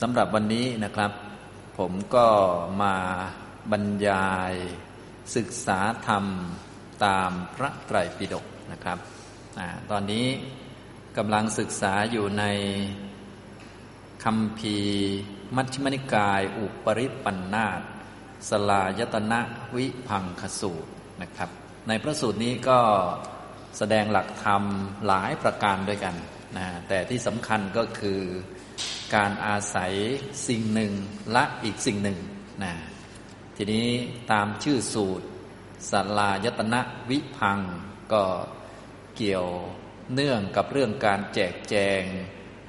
สำหรับวันนี้นะครับ ผมก็มาบรรยายศึกษาธรรมตามพระไตรปิฎกนะครับอตอนนี้กำลังศึกษาอยู่ในคำพีมัชฌิมนิกาย อุปริปันธาตสลายตนะวิพังคสูตรนะครับ ในพระสูตรนี้ก็แสดงหลักธรรมหลายประการด้วยกันนะแต่ที่สำคัญก็คือ การอาศัยสิ่งหนึ่งละอีกสิ่งหนึ่งนะทีนี้ตามชื่อสูตรสัลายตนะวิพัง ก็เกี่ยวเนื่องกับเรื่องการแจกแจง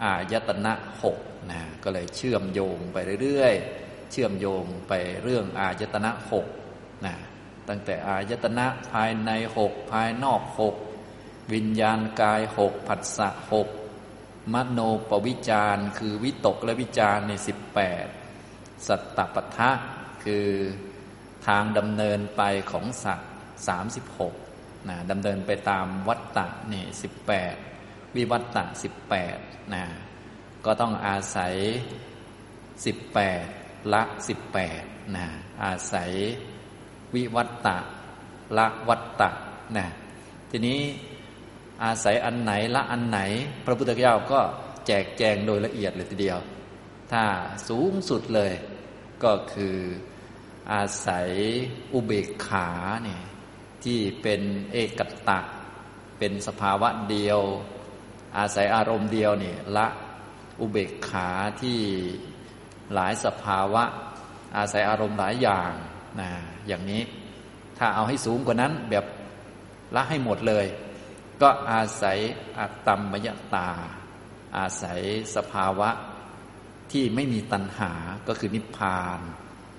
อายตนะหกนะก็เลยเชื่อมโยงไปเรื่อยๆ เชื่อมโยงไปเรื่องอายตนะหกนะตั้งแต่อายตนะภายในหกภายนอกหกวิญญาณกายหกผัสสะหก มโนปวิจารคือวิตกและวิจารในสิบแปดสัตตปทะคือทางดำเนินไปของสัตว์สามสิบหกนะดำเนินไปตามวัตตะนี่สิบแปดวิวัตตะสิบแปดนะก็ต้องอาศัยสิบแปดละสิบแปดนะอาศัยวิวัตตะละวัตตะนะทีนี้ อาศัยอันไหนละอันไหน พระพุทธเจ้าก็แจกแจงโดยละเอียดเลยทีเดียว ถ้าสูงสุดเลยก็คืออาศัยอุเบกขาเนี่ยที่เป็นเอกตะเป็นสภาวะเดียว อาศัยอารมณ์เดียวนี่ละอุเบกขาที่หลายสภาวะ อาศัยอารมณ์หลายอย่างนะอย่างนี้ ถ้าเอาให้สูงกว่านั้นแบบละให้หมดเลย ก็อาศัยอัตตมยตา อาศัยสภาวะที่ไม่มีตัณหาก็คือนิพพาน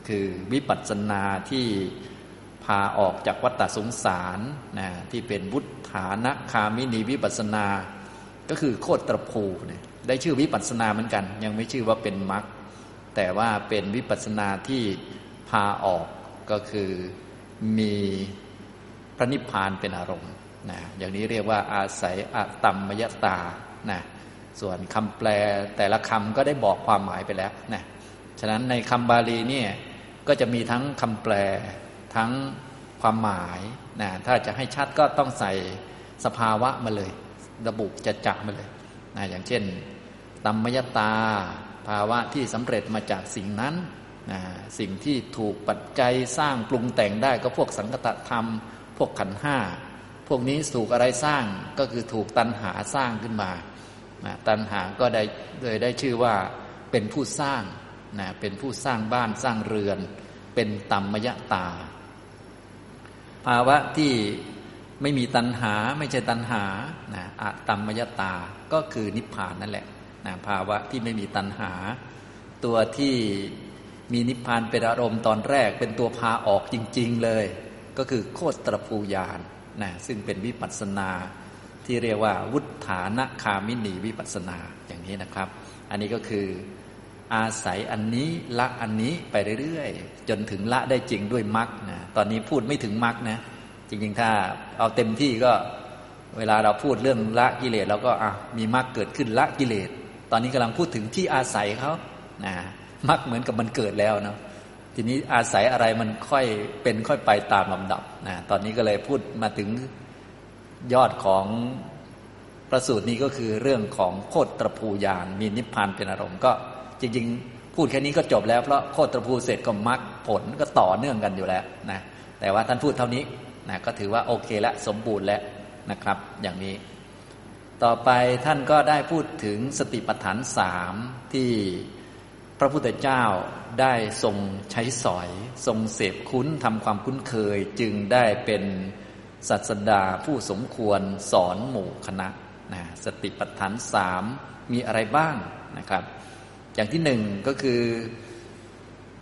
คือวิปัสสนาที่พาออกจากวัฏสงสารนะที่เป็นวุฒานะคามินีวิปัสสนา ก็คือโคตรภูเนี่ยได้ชื่อวิปัสสนาเหมือนกัน ยังไม่ชื่อว่าเป็นมรรคแต่ว่าเป็นวิปัสสนาที่พาออกก็คือมีพระนิพพานเป็นอารมณ์ นะอย่างนี้เรียกว่าอาศัยอตัมมยตานะส่วนคำแปลแต่ละคำก็ได้บอกความหมายไปแล้วนะฉะนั้นในคำบาลีเนี่ยก็จะมีทั้งคำแปลทั้งความหมายนะถ้าจะให้ชัดก็ต้องใส่สภาวะมาเลย ระบุจะจักมาเลยนะอย่างเช่นตัมมยตา ภาวะที่สำเร็จมาจากสิ่งนั้นนะสิ่งที่ถูกปัจจัยสร้างปรุงแต่งได้ก็พวกสังกตธรรม พวกขันห้า พวกนี้ถูกอะไรสร้างก็คือถูกตัณหาสร้างขึ้นมานะตัณหาก็ได้เลยได้ชื่อว่าเป็นผู้สร้างนะเป็นผู้สร้างบ้านสร้างเรือน เป็นตัมมยตา ภาวะที่ไม่มีตัณหาไม่ใช่ตัณหานะอะตัมมยตาก็คือนิพพานนั่นแหละนะภาวะที่ไม่มีตัณหา ตัวที่มีนิพพานเป็นอารมณ์ตอนแรกเป็นตัวพาออกจริง ๆ เลย ก็คือโคตรภูยาน นะซึ่งเป็นวิปัสสนาที่เรียกว่า วุฒานะคามินีวิปัสสนาอย่างนี้นะครับ อันนี้ก็คืออาศัยอันนี้ละอันนี้ไปเรื่อยๆ จนถึงละได้จริงด้วยมรรคนะตอนนี้พูดไม่ถึงมรรคนะ จริงๆ ถ้าเอาเต็มที่ก็เวลาเราพูดเรื่องละกิเลสเราก็อะมีมรรคเกิดขึ้นละกิเลส ตอนนี้กำลังพูดถึงที่อาศัยเขานะมรรคเหมือนกับมันเกิดแล้วเนาะ ทีนี้อาศัยอะไรมันค่อยเป็นค่อยไปตามลำดับนะตอนนี้ก็เลยพูดมาถึงยอดของประสูตรนี้ก็คือเรื่องของโคตรตรภูยานมีนิพพานเป็นอารมณ์ก็จริง ๆ พูดแค่นี้ก็จบแล้วเพราะโคตรตรภูเสร็จก็มรรคผลก็ต่อเนื่องกันอยู่แล้วนะแต่ว่าท่านพูดเท่านี้นะก็ถือว่าโอเคแล้วสมบูรณ์แล้วนะครับ อย่างนี้ ต่อไปท่านก็ได้พูดถึงสติปัฏฐานสามที่ พระพุทธเจ้าได้ทรงใช้สอย ทรงเสพคุ้นทำความคุ้นเคย จึงได้เป็นสัสดาผู้สมควรสอนหมู่คณะนะสติปัฏฐานสามมีอะไรบ้างนะครับ อย่างที่หนึ่งก็คือ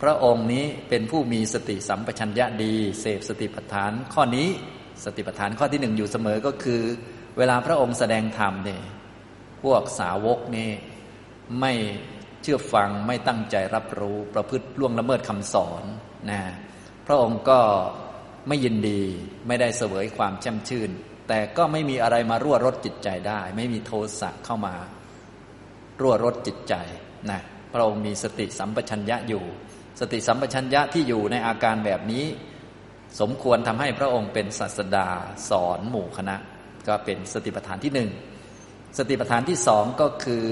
พระองค์นี้เป็นผู้มีสติสัมปชัญญะดี เสพสติปัฏฐานข้อนี้สติปัฏฐานข้อที่หนึ่งอยู่เสมอก็คือ เวลาพระองค์แสดงธรรมเนี่ยพวกสาวกนี่ไม่ เชื่อฟังไม่ตั้งใจรับรู้ประพฤติล่วงละเมิดคำสอนนะพระองค์ก็ไม่ยินดีไม่ได้เสวยความแช่มชื่น แต่ก็ไม่มีอะไรมารั่วรดจิตใจได้ ไม่มีโทสะเข้ามา รั่วรดจิตใจนะพระองค์มีสติสัมปชัญญะอยู่ สติสัมปชัญญะที่อยู่ในอาการแบบนี้ สมควรทำให้พระองค์เป็นศาสดาสอนหมู่คณะ ก็เป็นสติปัฏฐานที่หนึ่งสติปัฏฐานที่สองก็คือ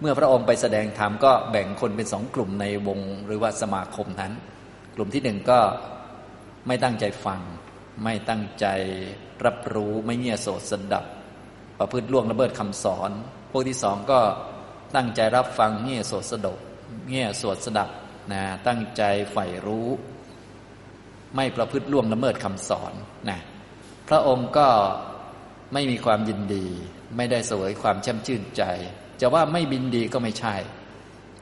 เมื่อพระองค์ไปแสดงธรรมก็แบ่งคนเป็นสองกลุ่มในวงหรือว่าสมาคมนั้น กลุ่มที่หนึ่งก็ไม่ตั้งใจฟัง ไม่ตั้งใจรับรู้ไม่เงี่ยโสดสดับ ประพฤติล่วงละเมิดคำสอน พวกที่สองก็ตั้งใจรับฟังเงี่ยโสดสดบเงี่ยสวดสดับนะตั้งใจใฝ่รู้ ไม่ประพฤติล่วงละเมิดคำสอนนะพระองค์ก็ไม่มีความยินดี ไม่ได้สวยความช่มชื่นใจ จะว่าไม่บินดีก็ไม่ใช่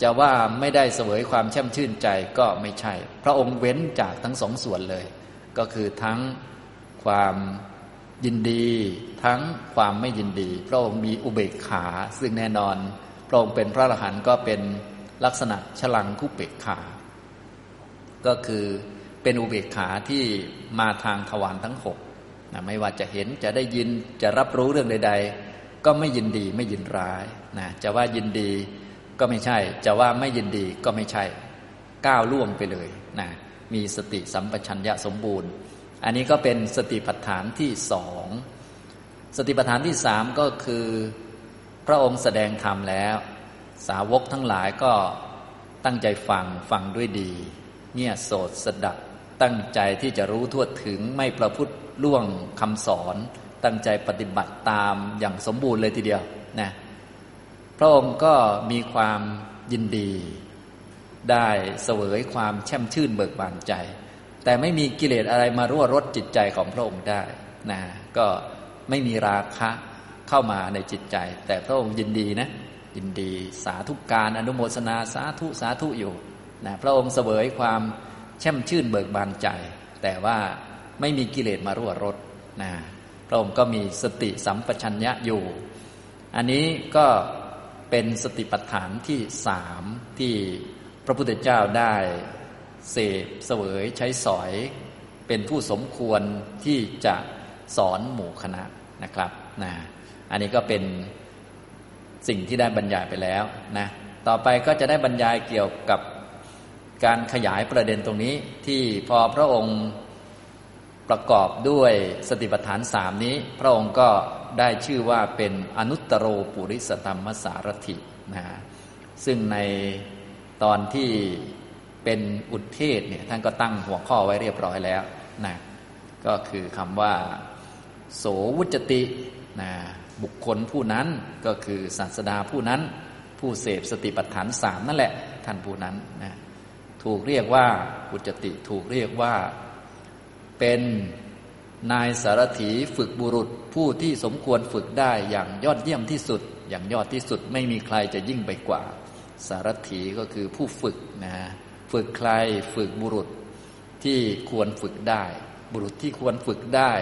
จะว่าไม่ได้เสวยความแช่มชื่นใจก็ไม่ใช่ พระองค์เว้นจากทั้งสองส่วนเลย ก็คือทั้งความยินดี ทั้งความไม่ยินดี พระองค์มีอุเบกขา ซึ่งแน่นอน พระองค์เป็นพระอรหันต์ก็เป็นลักษณะฉลังคุเบกขา ก็คือเป็นอุเบกขาที่มาทางทวารทั้งหกนะไม่ว่าจะเห็นจะได้ยินจะรับรู้เรื่องใด ๆ ก็ไม่ยินดีไม่ยินร้าย นะจะว่ายินดีก็ไม่ใช่ จะว่าไม่ยินดีก็ไม่ใช่ก้าวล่วงไปเลยนะมีสติสัมปชัญญะสมบูรณ์ อันนี้ก็เป็นสติปัฏฐานที่สองสติปัฏฐานที่สามก็คือพระองค์แสดงธรรมแล้ว สาวกทั้งหลายก็ตั้งใจฟังฟังด้วยดี เงี่ยโสดสดับตั้งใจที่จะรู้ทั่วถึงไม่ประพฤติล่วงคำสอน ตั้งใจปฏิบัติตามอย่างสมบูรณ์เลยทีเดียวนะ พระองค์ก็มีความยินดี ได้เสวยความแช่มชื่นเบิกบานใจ แต่ไม่มีกิเลสอะไรมารั่วรดจิตใจของพระองค์ได้นะก็ไม่มีราคะเข้ามาในจิตใจ แต่พระองค์ยินดีนะยินดีสาธุการอนุโมทนาสาธุสาธุอยู่นะพระองค์เสวยความแช่มชื่นเบิกบานใจ แต่ว่าไม่มีกิเลสมารั่วรดนะพระองค์ก็มีสติสัมปชัญญะอยู่ อันนี้ก็ เป็นสติปัฏฐานที่สามที่พระพุทธเจ้าได้เสพเสวยใช้สอยเป็นผู้สมควรที่จะสอนหมู่คณะนะครับนะอันนี้ก็เป็นสิ่งที่ได้บรรยายไปแล้วนะต่อไปก็จะได้บรรยายเกี่ยวกับการขยายประเด็นตรงนี้ที่พอพระองค์ ประกอบด้วยสติปัฏฐานสามนี้ พระองค์ก็ได้ชื่อว่าเป็นอนุตตรปุริสธรรมสารถินะซึ่งในตอนที่เป็นอุทเทศเนี่ยท่านก็ตั้งหัวข้อไว้เรียบร้อยแล้วนะก็คือคำว่า โสวุจตินะบุคคลผู้นั้นก็คือศาสดาผู้นั้น ผู้เสพสติปัฏฐานสามนั่นแหละท่านผู้นั้นนะถูกเรียกว่าอุจติถูกเรียกว่า เป็นนายสารถีฝึกบุรุษผู้ที่สมควรฝึกได้อย่างยอดเยี่ยมที่สุด อย่างยอดที่สุดไม่มีใครจะยิ่งไปกว่า สารถีก็คือผู้ฝึกนะฝึกใครฝึกบุรุษที่ควรฝึกได้ บุรุษที่ควรฝึกได้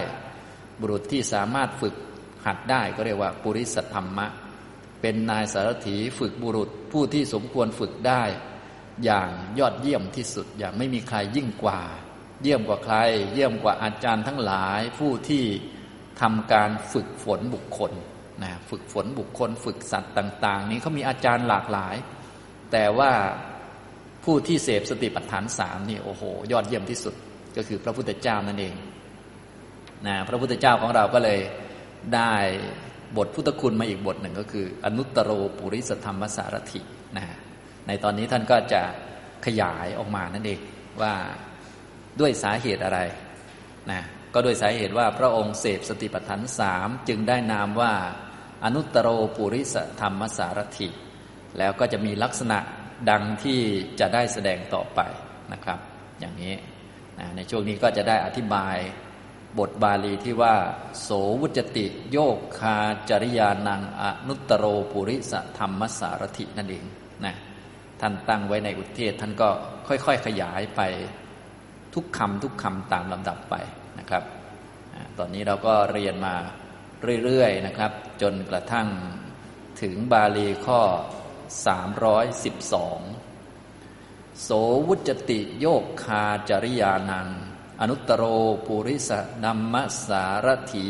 บุรุษที่สามารถฝึกหัดได้ก็เรียกว่า ปุริสธรรมะ เป็นนายสารถีฝึกบุรุษผู้ที่สมควรฝึกได้ อย่างยอดเยี่ยมที่สุดอย่างไม่มีใครยิ่งกว่า เยี่ยมกว่าใคร เยี่ยมกว่าอาจารย์ทั้งหลาย ผู้ที่ทำการฝึกฝนบุคคลนะฝึกฝนบุคคล ฝึกสัตว์ต่าง ๆ นี้เขามีอาจารย์หลากหลาย แต่ว่าผู้ที่เสพสติปัฏฐานสามนี่โอ้โห ยอดเยี่ยมที่สุดก็คือพระพุทธเจ้านั่นเองนะพระพุทธเจ้าของเราก็เลยได้บทพุทธคุณมาอีกบทหนึ่งก็คือ อนุตตโรปุริสธรรมสารถินะในตอนนี้ท่านก็จะขยายออกมานั่นเองว่า ด้วยสาเหตุอะไรนะก็ด้วยสาเหตุว่าพระองค์เสพสติปัฏฐานสามจึงได้นามว่าอนุตตรโรปุริสธรรมสารถิแล้วก็จะมีลักษณะดังที่จะได้แสดงต่อไปนะครับ อย่างนี้นะในช่วงนี้ก็จะได้อธิบายบทบาลีที่ว่า โสวุจติ โยกคาจริยานังอนุตตรโรปุริสธรรมสารถินั่นเองนะท่านตั้งไว้ในอุทเทศท่านก็ค่อย ๆ ขยายไป ทุกคำทุกคำตามลำดับไปนะครับ ตอนนี้เราก็เรียนมาเรื่อยๆนะครับ จนกระทั่งถึงบาลีข้อ 312 โสวุจติโยกคาจริยานัง อนุตตโรปุริสนัมมสารถี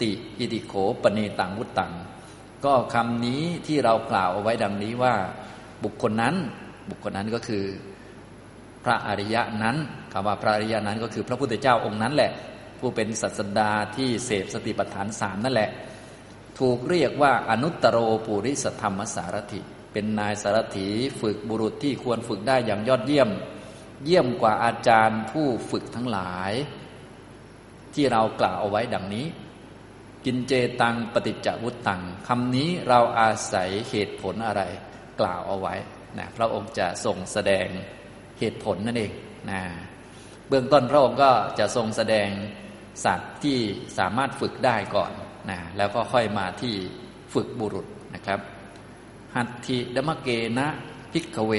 ติอิติโขปเนตังวุตัง ก็คำนี้ที่เรากล่าวเอาไว้ดังนี้ว่า บุคคลนั้น บุคคลนั้นก็คือ ระอริยะนั้นคำว่าพระอริยะนั้นก็คือพระพุทธเจ้าองค์นั้นแหละ ผู้เป็นสัสดาที่เสพสติปัฏฐานสามนั่นแหละ ถูกเรียกว่าอนุตตรปุริสธรรมสารถิ เป็นนายสารถีฝึกบุรุษที่ควรฝึกได้อย่างยอดเยี่ยม เยี่ยมกว่าอาจารย์ผู้ฝึกทั้งหลาย ที่เรากล่าวเอาไว้ดังนี้กินเจตังปฏิจจวุตตังคำนี้เราอาศัยเหตุผลอะไรกล่าวเอาไว้นะพระองค์จะทรงแสดง เหตุผลนั่นเองนะเบื้องต้นพระองค์ก็จะทรงแสดงสัตว์ที่สามารถฝึกได้ก่อนนะแล้วก็ค่อยมาที่ฝึกบุรุษนะครับ หัตถิดมเกนะพิกเว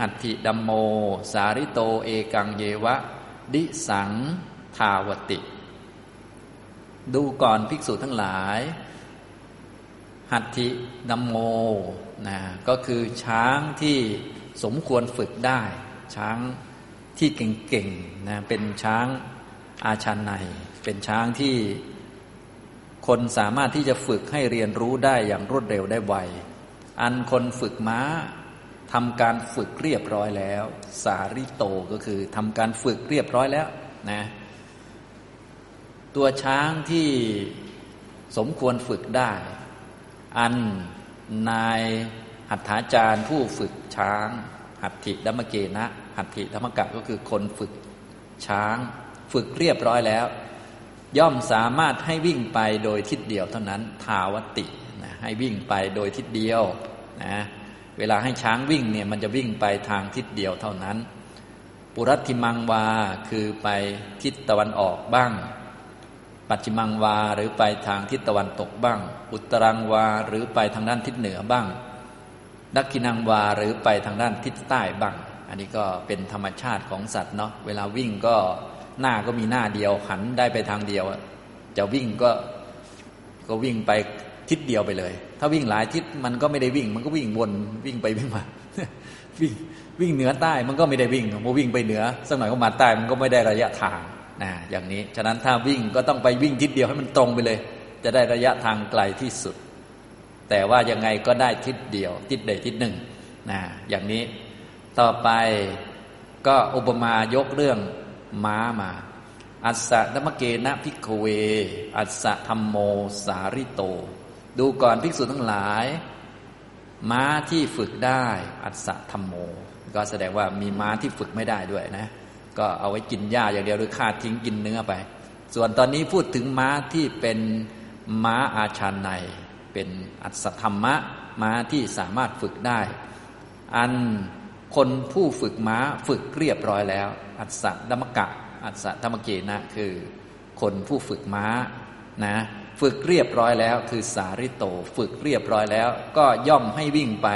หัตถิดัมโม สาริโตเอกังเยวะ ดิสังทาวติ ดูก่อนภิกษุทั้งหลาย หัตถิดัมโมนะก็คือช้างที่สมควรฝึกได้ ช้างที่เก่งๆนะเป็นช้างอาชันในเป็นช้างที่คนสามารถที่จะฝึกให้เรียนรู้ได้อย่างรวดเร็วได้ไว อันคนฝึกม้าทำการฝึกเรียบร้อยแล้ว สาริโตก็คือทำการฝึกเรียบร้อยแล้วนะตัวช้างที่สมควรฝึกได้ อันนายหัตถาจารย์ผู้ฝึกช้าง หัตถิดัมเกนะ หัตถิธรรมกะก็คือคนฝึกช้าง ฝึกเรียบร้อยแล้ว ย่อมสามารถให้วิ่งไปโดยทิศเดียวเท่านั้น ทาวตินะให้วิ่งไปโดยทิศเดียวนะเวลาให้ช้างวิ่งเนี่ยมันจะวิ่งไปทางทิศเดียวเท่านั้น ปุรัติมังวาคือไปทิศตะวันออกบ้าง ปัจจิมังวาหรือไปทางทิศตะวันตกบ้าง อุตรังวาหรือไปทางด้านทิศเหนือบ้าง ดักกินังวาหรือไปทางด้านทิศใต้บ้าง อันนี้ก็เป็นธรรมชาติของสัตว์เนาะเวลาวิ่งก็หน้าก็มีหน้าเดียวหันได้ไปทางเดียว จะวิ่งก็ก็วิ่งไปทิศเดียวไปเลย ถ้าวิ่งหลายทิศมันก็ไม่ได้วิ่ง มันก็วิ่งวนวิ่งไปวิ่งมาวิ่งวิ่งเหนือใต้มันก็ไม่ได้วิ่งพอวิ่งไปเหนือสักหน่อยก็มาใต้มันก็ไม่ได้ระยะทางนะอย่างนี้ ฉะนั้นถ้าวิ่งก็ต้องไปวิ่งทิศเดียวให้มันตรงไปเลย จะได้ระยะทางไกลที่สุด แต่ว่ายังไงก็ได้ทิศเดียว ทิศใดทิศหนึ่งนะอย่างนี้ต่อไปก็อุปมายกเรื่องม้ามา อัสสะธรรมเกณพิกเว อัสสะธรรมโมสาริโต ดูก่อนภิกษุทั้งหลาย ม้าที่ฝึกได้ อัสสะธรรมโม ก็แสดงว่ามีม้าที่ฝึกไม่ได้ด้วยนะ ก็เอาไว้กินหญ้าอย่างเดียวหรือฆ่าทิ้งกินเนื้อไป ส่วนตอนนี้พูดถึงม้าที่เป็นม้าอาชานใน เป็นอัศธรรมะม้าที่สามารถฝึกได้ อันคนผู้ฝึกม้าฝึกเรียบร้อยแล้ว อัศธรรมกะ อัศธรรมเกนะคือ คนผู้ฝึกม้านะฝึกเรียบร้อยแล้ว คือสาริโต ฝึกเรียบร้อยแล้ว ก็ย่อมให้วิ่งไป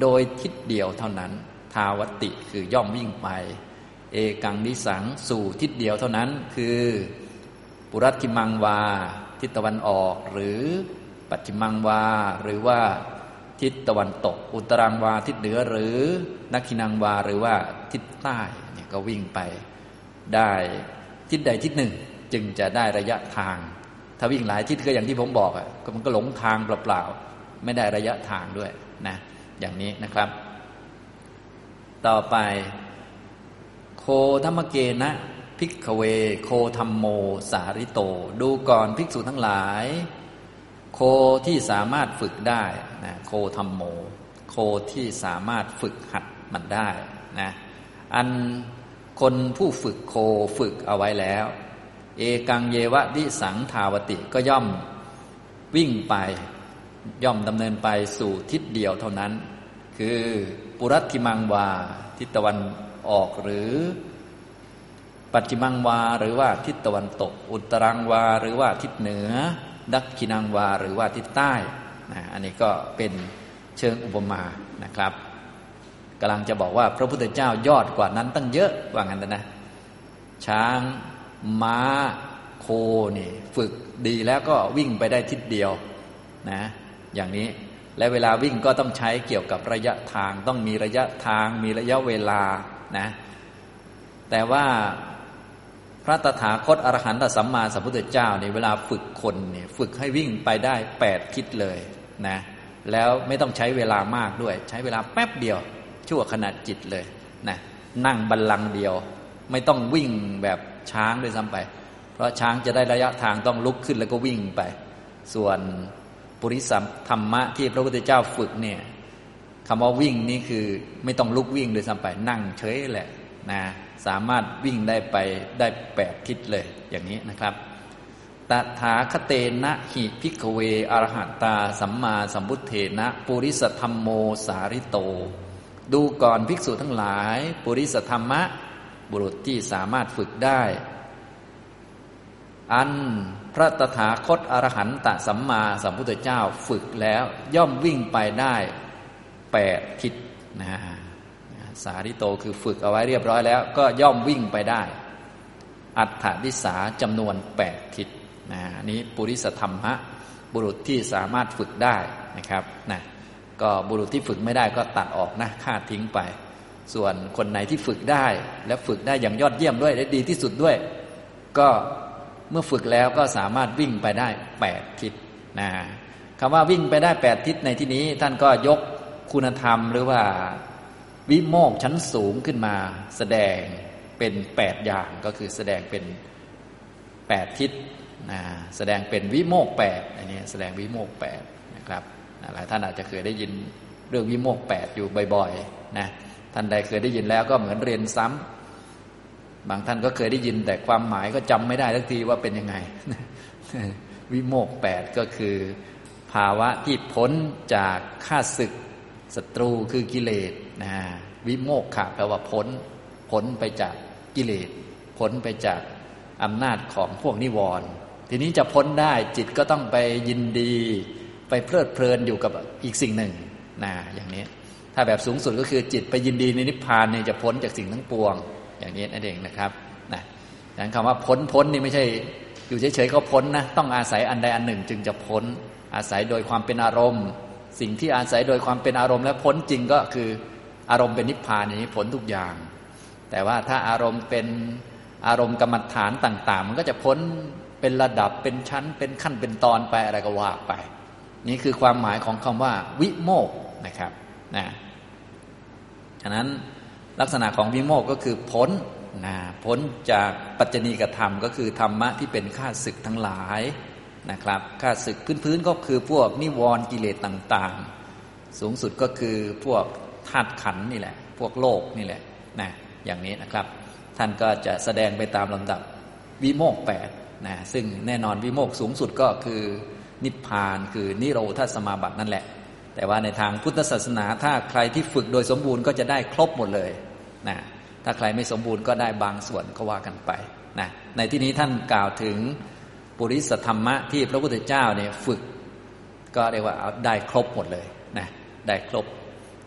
โดยทิศเดียวเท่านั้น ทาวติคือย่อมวิ่งไป เอกังนิสังสู่ทิศเดียวเท่านั้นคือ ปุรัติมังวา ทิศตะวันออกหรือ ปัจจิมังวา หรือว่าทิศตะวันตก อุตรังวาทิศเหนือหรือนักขินังวาหรือว่าทิศใต้เนี่ยก็วิ่งไปได้ทิศใดทิศหนึ่งจึงจะได้ระยะทาง ถ้าวิ่งหลายทิศก็อย่างที่ผมบอกอะมันก็หลงทางเปล่าๆไม่ได้ระยะทางด้วยนะอย่างนี้นะครับ ต่อไป โคธรรมเกนะพิกเว โคธรรมโม สาริโต ดูก่อนภิกษุทั้งหลาย โคที่สามารถฝึกได้นะโคธรรมโม โคที่สามารถฝึกหัดมันได้นะอันคนผู้ฝึกโคฝึกเอาไว้แล้ว เอกังเยวะดิสังทาวติก็ย่อมวิ่งไปย่อมดำเนินไปสู่ทิศเดียวเท่านั้น คือปุรัติมังวา ทิศตะวันออกหรือปัจจิมังวาหรือว่าทิศตะวันตก อุตรังวาหรือว่าทิศเหนือ ดักกินังวาหรือว่าทิศใต้นะอันนี้ก็เป็นเชิงอุปมานะครับกำลังจะบอกว่าพระพุทธเจ้ายอดกว่านั้นตั้งเยอะว่างั้นนะ ช้างม้าโคนี่ฝึกดีแล้วก็วิ่งไปได้ทิศเดียวนะ อย่างนี้และเวลาวิ่งก็ต้องใช้เกี่ยวกับระยะทาง ต้องมีระยะทางมีระยะเวลานะ แต่ว่า พระตถาคตอรหันตสัมมาสัมพุทธเจ้าในเวลาฝึกคนเนี่ยฝึกให้วิ่งไปได้แปดทิศเลยนะแล้วไม่ต้องใช้เวลามากด้วย ใช้เวลาแป๊บเดียว ชั่วขณะจิตเลยนะนั่งบัลลังก์เดียว ไม่ต้องวิ่งแบบช้างด้วยซ้ำไป เพราะช้างจะได้ระยะทางต้องลุกขึ้นแล้วก็วิ่งไป ส่วนปุริสัมธรรมะที่พระพุทธเจ้าฝึกเนี่ยคำว่าวิ่งนี่คือไม่ต้องลุกวิ่งด้วยซ้ำไป นั่งเฉยแหละ นะสามารถวิ่งได้ไปได้แปดทิศเลยอย่างนี้นะครับตถาคเตนะหิพิกเวอรหัตตา สัมมาสัมพุทเทนะ ปุริสธรรมโมสาริโต ดูก่อนภิกษุทั้งหลาย ปุริสธรรมะ บุรุษที่สามารถฝึกได้ อันพระตถาคตอรหันตสัมมาสัมพุทธเจ้าฝึกแล้วย่อมวิ่งไปได้แปดทิศนะ สาริโตคือฝึกเอาไว้เรียบร้อยแล้ว ก็ย่อมวิ่งไปได้ อัฏฐวิสาจำนวนแปดทิศนะนี้ปุริสธรรมะบุรุษที่สามารถฝึกได้นะครับนะก็บุรุษที่ฝึกไม่ได้ก็ตัดออกนะฆ่าทิ้งไป ส่วนคนไหนที่ฝึกได้ และฝึกได้อย่างยอดเยี่ยมด้วยและดีที่สุดด้วย ก็เมื่อฝึกแล้วก็สามารถวิ่งไปได้แปดทิศนะคำว่าวิ่งไปได้แปดทิศในที่นี้ ท่านก็ยกคุณธรรมหรือว่า วิโมกชั้นสูงขึ้นมาแสดงเป็นแปดอย่างก็คือแสดงเป็นแปดทิศนะแสดงเป็นวิโมกแปดอันนี้แสดงวิโมกแปดนะครับหลายท่านอาจจะเคยได้ยินเรื่องวิโมกแปดอยู่บ่อยๆนะท่านใดเคยได้ยินแล้วก็เหมือนเรียนซ้ำบางท่านก็เคยได้ยินแต่ความหมายก็จำไม่ได้ทักทีว่าเป็นยังไง วิโมกแปดก็คือ ภาวะที่พ้นจากข้าศึกศัตรูคือกิเลส นะวิโมกขาแปลว่าพ้นพ้นไปจากกิเลสพ้นไปจากอำนาจของพวกนิวรณ์ทีนี้จะพ้นได้จิตก็ต้องไปยินดี ไปเพลิดเพลินอยู่กับอีกสิ่งหนึ่งนะอย่างนี้ ถ้าแบบสูงสุดก็คือจิตไปยินดีในนิพพานเนี่ยจะพ้นจากสิ่งทั้งปวง อย่างนี้นั่นเองนะครับนะดังนั้นคำว่าพ้นพ้นนี่ไม่ใช่อยู่เฉยๆก็พ้นนะต้องอาศัยอันใดอันหนึ่ง จึงจะพ้นอาศัยโดยความเป็นอารมณ์ สิ่งที่อาศัยโดยความเป็นอารมณ์ และพ้นจริงก็คือ อารมณ์เป็นนิพพานนี้ผลทุกอย่าง แต่ว่าถ้าอารมณ์เป็นอารมณ์กรรมฐานต่าง ๆ มันก็จะพ้นเป็นระดับเป็นชั้น เป็นขั้นเป็นตอนไปอะไรก็ว่าไป นี่คือความหมายของคำว่า วิโมกนะครับนะฉะนั้นลักษณะของวิโมกก็คือพ้นนะพ้นจากปัจจณีกธรรมก็คือธรรมะที่เป็นข้าศึกทั้งหลายนะครับข้าศึกพื้นๆก็คือพวกนิวรณ์กิเลสต่าง ๆ สูงสุดก็คือพวก ธาตุขันนี่แหละ พวกโลกนี่แหละนะอย่างนี้นะครับ ท่านก็จะแสดงไปตามลำดับวิโมกแปดนะซึ่งแน่นอนวิโมกสูงสุดก็คือนิพพานคือนิโรธาสมาบัตินั่นแหละ แต่ว่าในทางพุทธศาสนาถ้าใครที่ฝึกโดยสมบูรณ์ก็จะได้ครบหมดเลยนะถ้าใครไม่สมบูรณ์ก็ได้บางส่วนก็ว่ากันไปนะในที่นี้ท่านกล่าวถึงปุริสธรรมะที่พระพุทธเจ้าเนี่ยฝึก ก็เรียกว่าได้ครบหมดเลยนะได้ครบ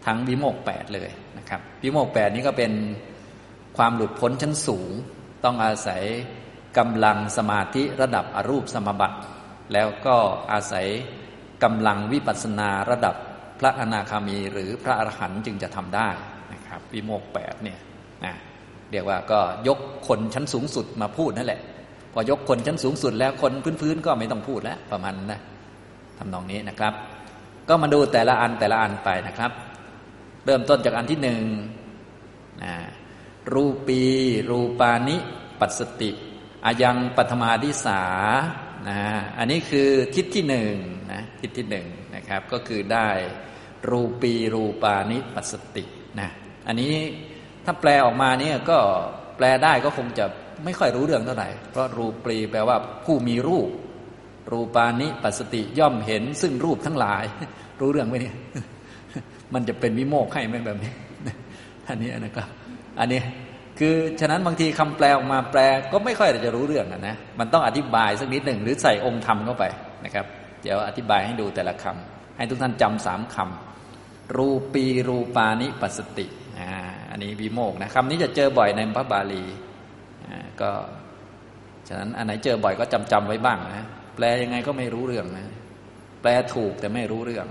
ทั้งวิโมกแปดเลยนะครับวิโมกแปดนี้ก็เป็นความหลุดพ้นชั้นสูง ต้องอาศัยกำลังสมาธิระดับอรูปสมบัติ แล้วก็อาศัยกำลังวิปัสสนาระดับพระอนาคามีหรือพระอรหันต์จึงจะทำได้นะครับวิโมกแปดเนี่ยนะเรียกว่าก็ยกคนชั้นสูงสุดมาพูดนั่นแหละ พอยกคนชั้นสูงสุดแล้วคนพื้นๆก็ไม่ต้องพูดแล้วประมาณนะทำนองนี้นะครับ ก็มาดูแต่ละอันแต่ละอันไปนะครับ เริ่มต้นจากอันที่หนึ่งนะรูปี รูปานิ ปัสสติอายังปัทมาดิสานะอันนี้คือทิศที่หนึ่งนะทิศที่หนึ่งนะครับ ก็คือได้รูปีรูปานิปัสสตินะอันนี้ถ้าแปลออกมาเนี่ยก็แปลได้ก็คงจะไม่ค่อยรู้เรื่องเท่าไหร่ เพราะรูปีแปลว่าผู้มีรูป รูปานิปัสสติย่อมเห็นซึ่งรูปทั้งหลาย รู้เรื่องไหมเนี่ย มันจะเป็นวิโมกให้ไหมแบบนี้ อันนี้นะครับ อันนี้คือฉะนั้นบางทีคำแปลออกมาแปลก็ไม่ค่อยจะรู้เรื่องนะมันต้องอธิบายสักนิดหนึ่งหรือใส่องค์ธรรมเข้าไปนะครับ เดี๋ยวอธิบายให้ดูแต่ละคำให้ทุกท่านจำสามคำรูปีรูปานิปัสสติอ่าอันนี้วิโมกนะคำนี้จะเจอบ่อยในพระบาลีอ่าก็ฉะนั้นอันไหนเจอบ่อยก็จำจำไว้บ้างนะแปลยังไงก็ไม่รู้เรื่องนะ แปลถูกแต่ไม่รู้เรื่อง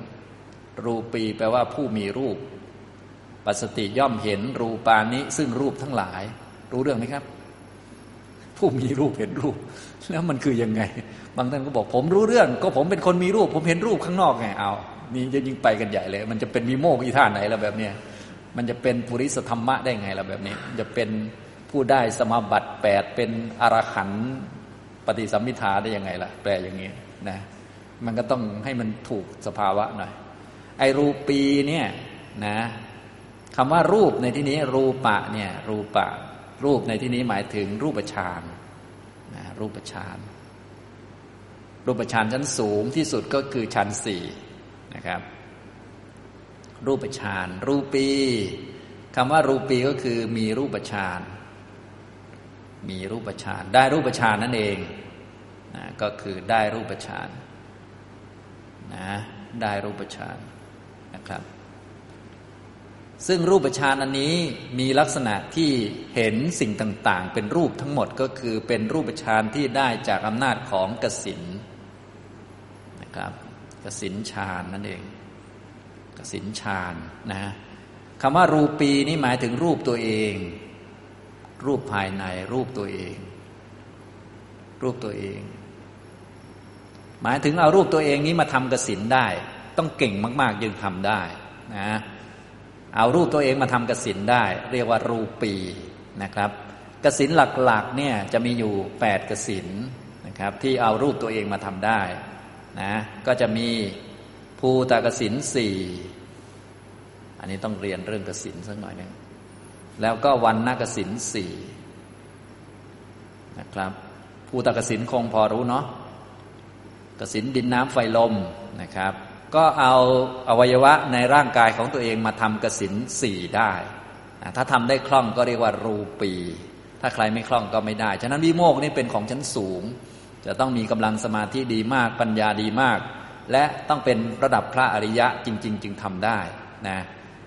รูปีแปลว่าผู้มีรูป ปัสติย่อมเห็นรูปานิซึ่งรูปทั้งหลาย รู้เรื่องไหมครับ ผู้มีรูปเห็นรูป แล้วมันคือยังไง บางท่านก็บอกผมรู้เรื่อง ก็ผมเป็นคนมีรูป ผมเห็นรูปข้างนอกไงเอานี่จะยิ่งไปกันใหญ่เลย มันจะเป็นวิโมกข์อีท่าไหนแล้วแบบเนี้ยมันจะเป็นปุริสธรรมะได้ไงล่ะแบบนี้จะเป็นผู้ได้สมาบัติแปดเป็นอรหันต์ปฏิสัมมิทาได้ยังไงล่ะ แปลอย่างนี้นะมันก็ต้องให้มันถูกสภาวะหน่อย ไอรูปีเนี่ยนะคำว่ารูปในที่นี้รูปะเนี่ยรูปะ รูปในที่นี้หมายถึงรูปฌานนะรูปฌานรูปฌานชั้นสูงที่สุดก็คือฌานสี่นะครับ รูปฌานรูปีคำว่ารูปีก็คือมีรูปฌานมีรูปฌานได้รูปฌานนั่นเองนะก็คือได้รูปฌานนะได้รูปฌาน นะครับ ซึ่งรูปฌานอันนี้มีลักษณะที่เห็นสิ่งต่างๆ เป็นรูปทั้งหมดก็คือเป็นรูปฌานที่ได้จากอำนาจของกสินนะครับกสินฌานนั่นเองกสินฌานนะคำว่ารูปีนี่หมายถึงรูปตัวเอง รูปภายในรูปตัวเอง รูปตัวเอง หมายถึงเอารูปตัวเองนี้มาทำกสินได้ ต้องเก่งมากๆยังทำได้นะเอารูปตัวเองมาทำกสินได้ เรียกว่ารูปีนะครับกสินหลักๆเนี่ยจะมีอยู่แปดกสินนะครับที่เอารูปตัวเองมาทำได้นะก็จะมีภูตากสินสี่อันนี้ต้องเรียนเรื่องกสินสักหน่อยหนึ่งแล้วก็วันนากสินสี่นะครับภูตากสินคงพอรู้เนาะกสินดินน้ำไฟลมนะครับ ก็เอาอวัยวะในร่างกายของตัวเองมาทำกสินสี่ได้ถ้าทำได้คล่องก็เรียกว่ารูปี ถ้าใครไม่คล่องก็ไม่ได้ ฉะนั้นวิโมกนี่เป็นของชั้นสูง จะต้องมีกำลังสมาธิดีมากปัญญาดีมาก และต้องเป็นระดับพระอริยะจริง ๆ จึงทำได้นะ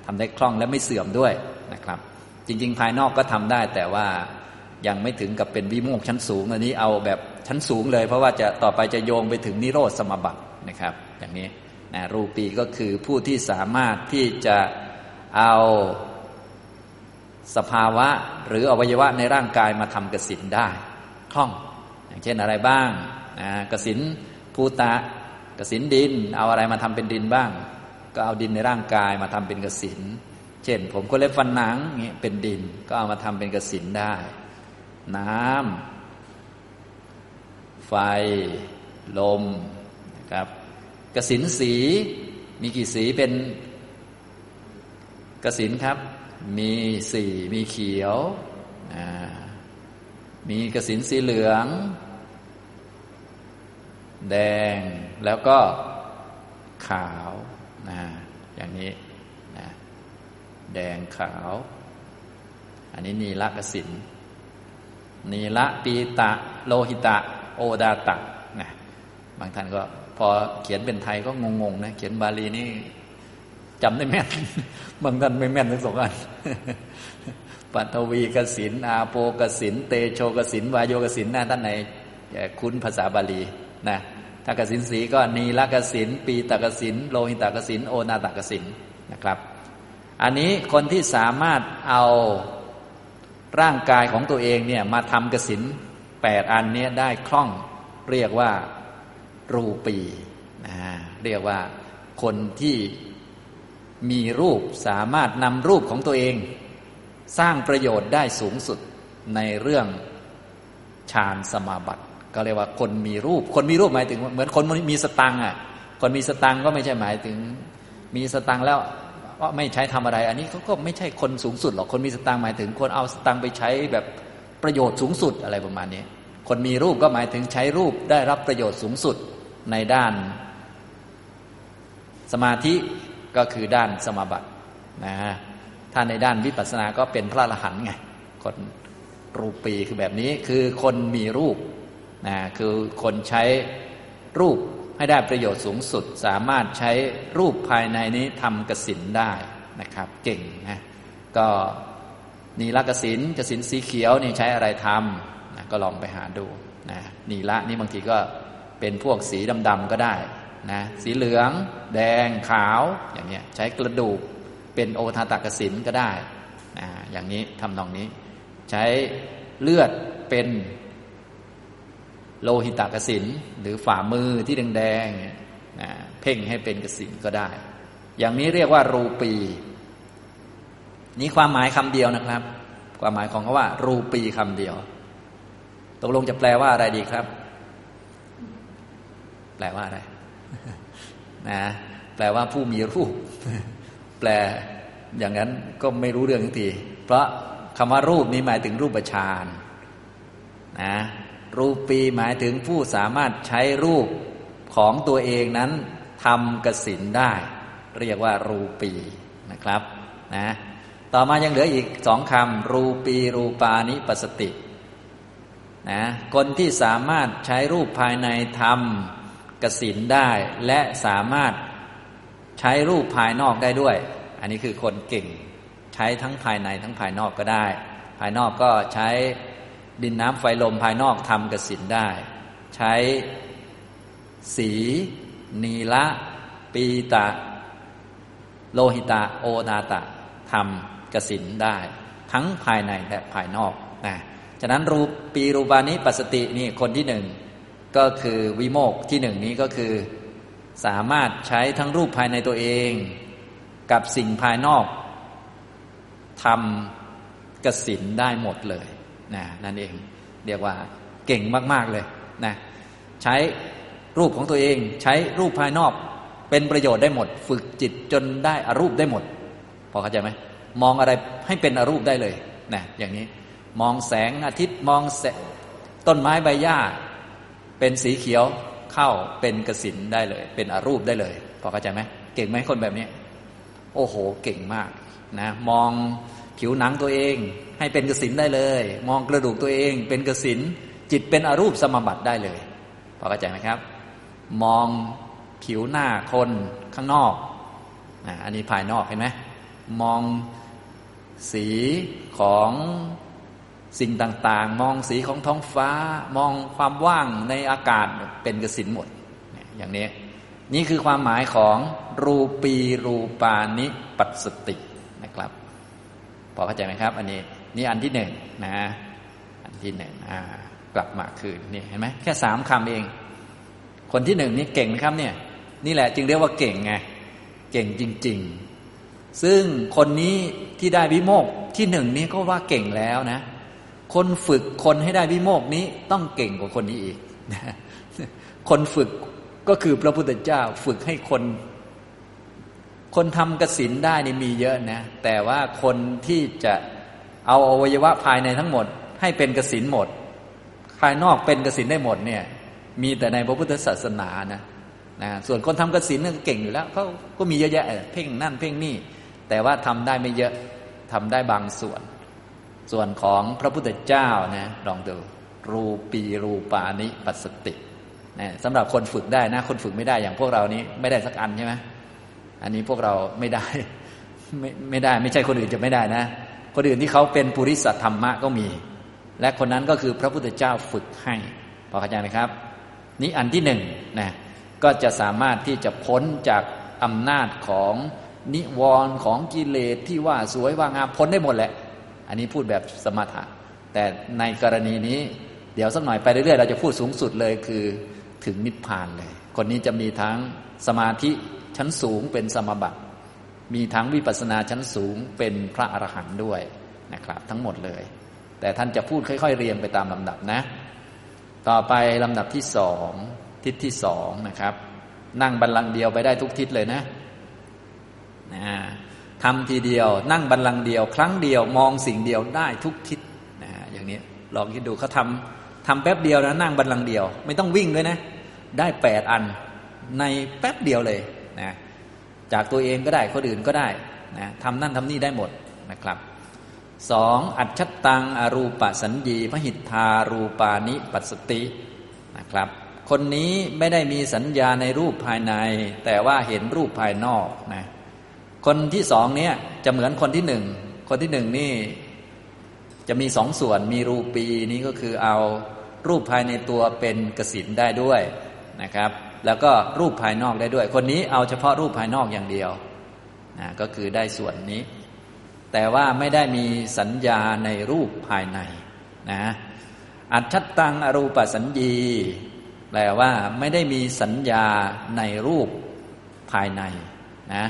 ทำได้คล่องและไม่เสื่อมด้วยนะครับ จริง ๆ ภายนอกก็ทำได้แต่ว่ายังไม่ถึงกับเป็นวิโมกชั้นสูง อันนี้เอาแบบชั้นสูงเลย เพราะว่าจะต่อไปจะโยงไปถึงนิโรธสมบัตินะครับ อย่างนี้ นะรูปีก็คือผู้ที่สามารถที่จะเอาสภาวะหรืออวัยวะในร่างกายมาทำกสินได้คล่อง อย่างเช่นอะไรบ้างนะกสินภูตะกสินดิน เอาอะไรมาทำเป็นดินบ้าง ก็เอาดินในร่างกายมาทำเป็นกสินเช่น ผมก็เล็บฟันหนังเงี้ยเป็นดิน ก็เอามาทำเป็นกสินได้ น้ำไฟ ลมนะครับ กสินสีมีกี่สีเป็นกสินครับ มีสีมีเขียว มีกสินสีเหลือง แดงแล้วก็ขาวนะอย่างนี้นะแดงขาว อันนี้นีละกสินนีละปีตะ โลหิตะ โอดาตะนะบางท่านก็ พอเขียนเป็นไทยก็งงๆนะเขียนบาลีนี่จำได้แม่น บางท่านไม่แม่นทั้งสองอันปัตวีกสินอาโปกสินเตโชกสินวายโยกสินนะท่านไหนคุ้นภาษาบาลีนะถ้ากสินสีก็นีลกสินปีตกสินโลหิตกสินโอนาตกสินนะครับ อันนี้คนที่สามารถเอาร่างกายของตัวเองเนี่ยมาทำกสินแปดอันนี้ได้คล่องเรียกว่า รูปีนะเรียกว่าคนที่มีรูปสามารถนำรูปของตัวเอง สร้างประโยชน์ได้สูงสุดในเรื่องฌานสมาบัติ ก็เรียกว่าคนมีรูป คนมีรูปหมายถึง เหมือนคนมีสตังอะ คนมีสตังก็ไม่ใช่หมายถึง มีสตังแล้วว่าไม่ใช้ทำอะไร อันนี้เขาก็ไม่ใช่คนสูงสุดหรอกคนมีสตังหมายถึง คนเอาสตังไปใช้แบบประโยชน์สูงสุดอะไรประมาณนี้ คนมีรูปก็หมายถึงใช้รูปได้รับประโยชน์สูงสุด ในด้านสมาธิก็คือด้านสมาบัตินะฮะถ้าในด้านวิปัสสนาก็เป็นพระอรหันต์ไงคนรูปีคือแบบนี้คือคนมีรูปนะคือคนใช้รูปให้ได้ประโยชน์สูงสุด สามารถใช้รูปภายในนี้ทำกสินได้นะครับ เก่งนะก็นีละกสินกสินสีเขียวนี่ใช้อะไรทำนะก็ลองไปหาดูนะนีละนี่บางทีก็ เป็นพวกสีดำๆก็ได้นะสีเหลือง แดงขาวอย่างเงี้ยใช้กระดูกเป็นโอทาตากสินก็ได้นะอย่างนี้ทำนองนี้ ใช้เลือดเป็นโลหิตากสินหรือฝ่ามือที่แดงนะเพ่งให้เป็นกสินก็ได้ อย่างนี้เรียกว่ารูปี นี้ความหมายคำเดียวนะครับ ความหมายของคาว่า รูปีคำเดียว ตกลงจะแปลว่าอะไรดีครับ แปลว่าอะไรนะแปลว่าผู้มีรูป แปลอย่างนั้นก็ไม่รู้เรื่องทันที เพราะคำว่ารูปนี้หมายถึงรูปฌานนะรูปีหมายถึงผู้สามารถใช้รูปของตัวเองนั้นทำกสินได้ เรียกว่ารูปีนะครับนะต่อมายังเหลืออีกสองคำรูปีรูปานิปสตินะคนที่สามารถใช้รูปภายในทำ กสินได้และสามารถใช้รูปภายนอกได้ด้วย อันนี้คือคนเก่ง ใช้ทั้งภายในทั้งภายนอกก็ได้ ภายนอกก็ใช้ดินน้ำไฟลมภายนอกทำกสินได้ ใช้สี นีละปีตะ โลหิตะ โอนาตะทำกสินได้ ทั้งภายในและภายนอกนะฉะนั้นรูปปีรูปานิปัสตินี่คนที่หนึ่ง ก็คือวิโมกที่หนึ่งนี้ก็คือ สามารถใช้ทั้งรูปภายในตัวเอง กับสิ่งภายนอกทำกสินได้หมดเลยนะนั่นเองเรียกว่าเก่งมาก ๆ เลยนะใช้รูปของตัวเอง ใช้รูปภายนอกเป็นประโยชน์ได้หมด ฝึกจิตจนได้อรูปได้หมด พอเข้าใจไหมมองอะไรให้เป็นอรูปได้เลยนะอย่างนี้ มองแสงอาทิตย์มองต้นไม้ใบหญ้า เป็นสีเขียวเข้าเป็นกสินได้เลย เป็นอรูปได้เลยพอเข้าใจไหมเก่งไหมคนแบบนี้ โอ้โห เก่งมากนะมองผิวหนังตัวเองให้เป็นกสินได้เลย มองกระดูกตัวเอง เป็นกสินจิตเป็นอรูปสมบัติได้เลยพอเข้าใจไหมครับ มองผิวหน้าคนข้างนอกอันนี้ภายนอกเห็นไหมมองสีของ สิ่งต่างๆ มองสีของท้องฟ้ามองความว่างในอากาศเป็นกสินหมด อย่างนี้ นี่คือความหมายของรูปีรูปานิปัสสตินะครับ พอเข้าใจไหมครับ อันนี้นี่อันที่หนึ่งนะอันที่หนึ่งกลับมาคืนนี่เห็นไหมแค่สามคำเอง คนที่หนึ่งนี่เก่งไหมครับเนี่ย นี่แหละจึงเรียกว่าเก่งไงเก่งจริง ๆ ซึ่งคนนี้ที่ได้วิโมกที่หนึ่งนี้ก็ว่าเก่งแล้วนะ คนฝึกคนให้ได้วิโมกนี้ต้องเก่งกว่าคนนี้อีก คนฝึกก็คือพระพุทธเจ้าฝึกให้คน คนทำกสินได้นี่มีเยอะนะ แต่ว่าคนที่จะเอาอวัยวะภายในทั้งหมด ให้เป็นกสินหมด ภายนอกเป็นกสินได้หมดเนี่ย มีแต่ในพระพุทธศาสนานะนะส่วนคนทำกสินนี่เก่งอยู่แล้วเขาก็มีเยอะแยะเพ่งนั่นเพ่งนี่ แต่ว่าทำได้ไม่เยอะทำได้บางส่วน ส่วนของพระพุทธเจ้านะลองดูรูปีรูปานิปัสสตินะสำหรับคนฝึกได้นะ คนฝึกไม่ได้อย่างพวกเรานี้ไม่ได้สักอันใช่ไหมอันนี้พวกเราไม่ได้ไม่ไม่ได้ ไม่ใช่คนอื่นจะไม่ได้นะ คนอื่นที่เขาเป็นปุริสัทธรรมะก็มี และคนนั้นก็คือพระพุทธเจ้าฝึกให้พอเข้าใจไหมครับ นี้อันที่หนึ่งนะก็จะสามารถที่จะพ้นจากอำนาจของนิวรณ์ของกิเลสที่ว่าสวยว่างามพ้นได้หมดแหละ อันนี้พูดแบบสมถะ แต่ในกรณีนี้ เดี๋ยวสักหน่อยไปเรื่อยๆเราจะพูดสูงสุดเลยคือถึงนิพพานเลย คนนี้จะมีทั้งสมาธิชั้นสูงเป็นสมบัติ มีทั้งวิปัสสนาชั้นสูงเป็นพระอรหันต์ด้วยนะครับ ทั้งหมดเลย แต่ท่านจะพูดค่อย ๆ เรียงไปตามลำดับนะ ต่อไปลำดับที่สองทิศที่สองนะครับ นั่งบัลลังก์เดียวไปได้ทุกทิศเลยนะนะ ทำทีเดียว นั่งบัลลังก์เดียว ครั้งเดียวมองสิ่งเดียวได้ทุกทิศนะอย่างนี้ลองคิดดูเขาทำทำแป๊บเดียวนะนั่งบัลลังก์เดียว ไม่ต้องวิ่งด้วยนะ ได้แปดอันในแป๊บเดียวเลยนะจากตัวเองก็ได้คนอื่นก็ได้นะทำนั่นทำนี่ได้หมดนะครับสองอัจฉตังอรูปสัญญีพหิทธารูปานิปัสสตินะครับ คนนี้ไม่ได้มีสัญญาในรูปภายใน แต่ว่าเห็นรูปภายนอกนะ คนที่สองเนี้ยจะเหมือนคนที่หนึ่ง คนที่หนึ่งนี่ จะมีสองส่วนมีรูปีนี้ก็คือเอารูปภายในตัวเป็นกสินได้ด้วยนะครับ แล้วก็รูปภายนอกได้ด้วย คนนี้เอาเฉพาะรูปภายนอกอย่างเดียวนะก็คือได้ส่วนนี้ แต่ว่าไม่ได้มีสัญญาในรูปภายในนะอัจฉตังอรูปสัญญีแปลว่าไม่ได้มีสัญญาในรูปภายในนะ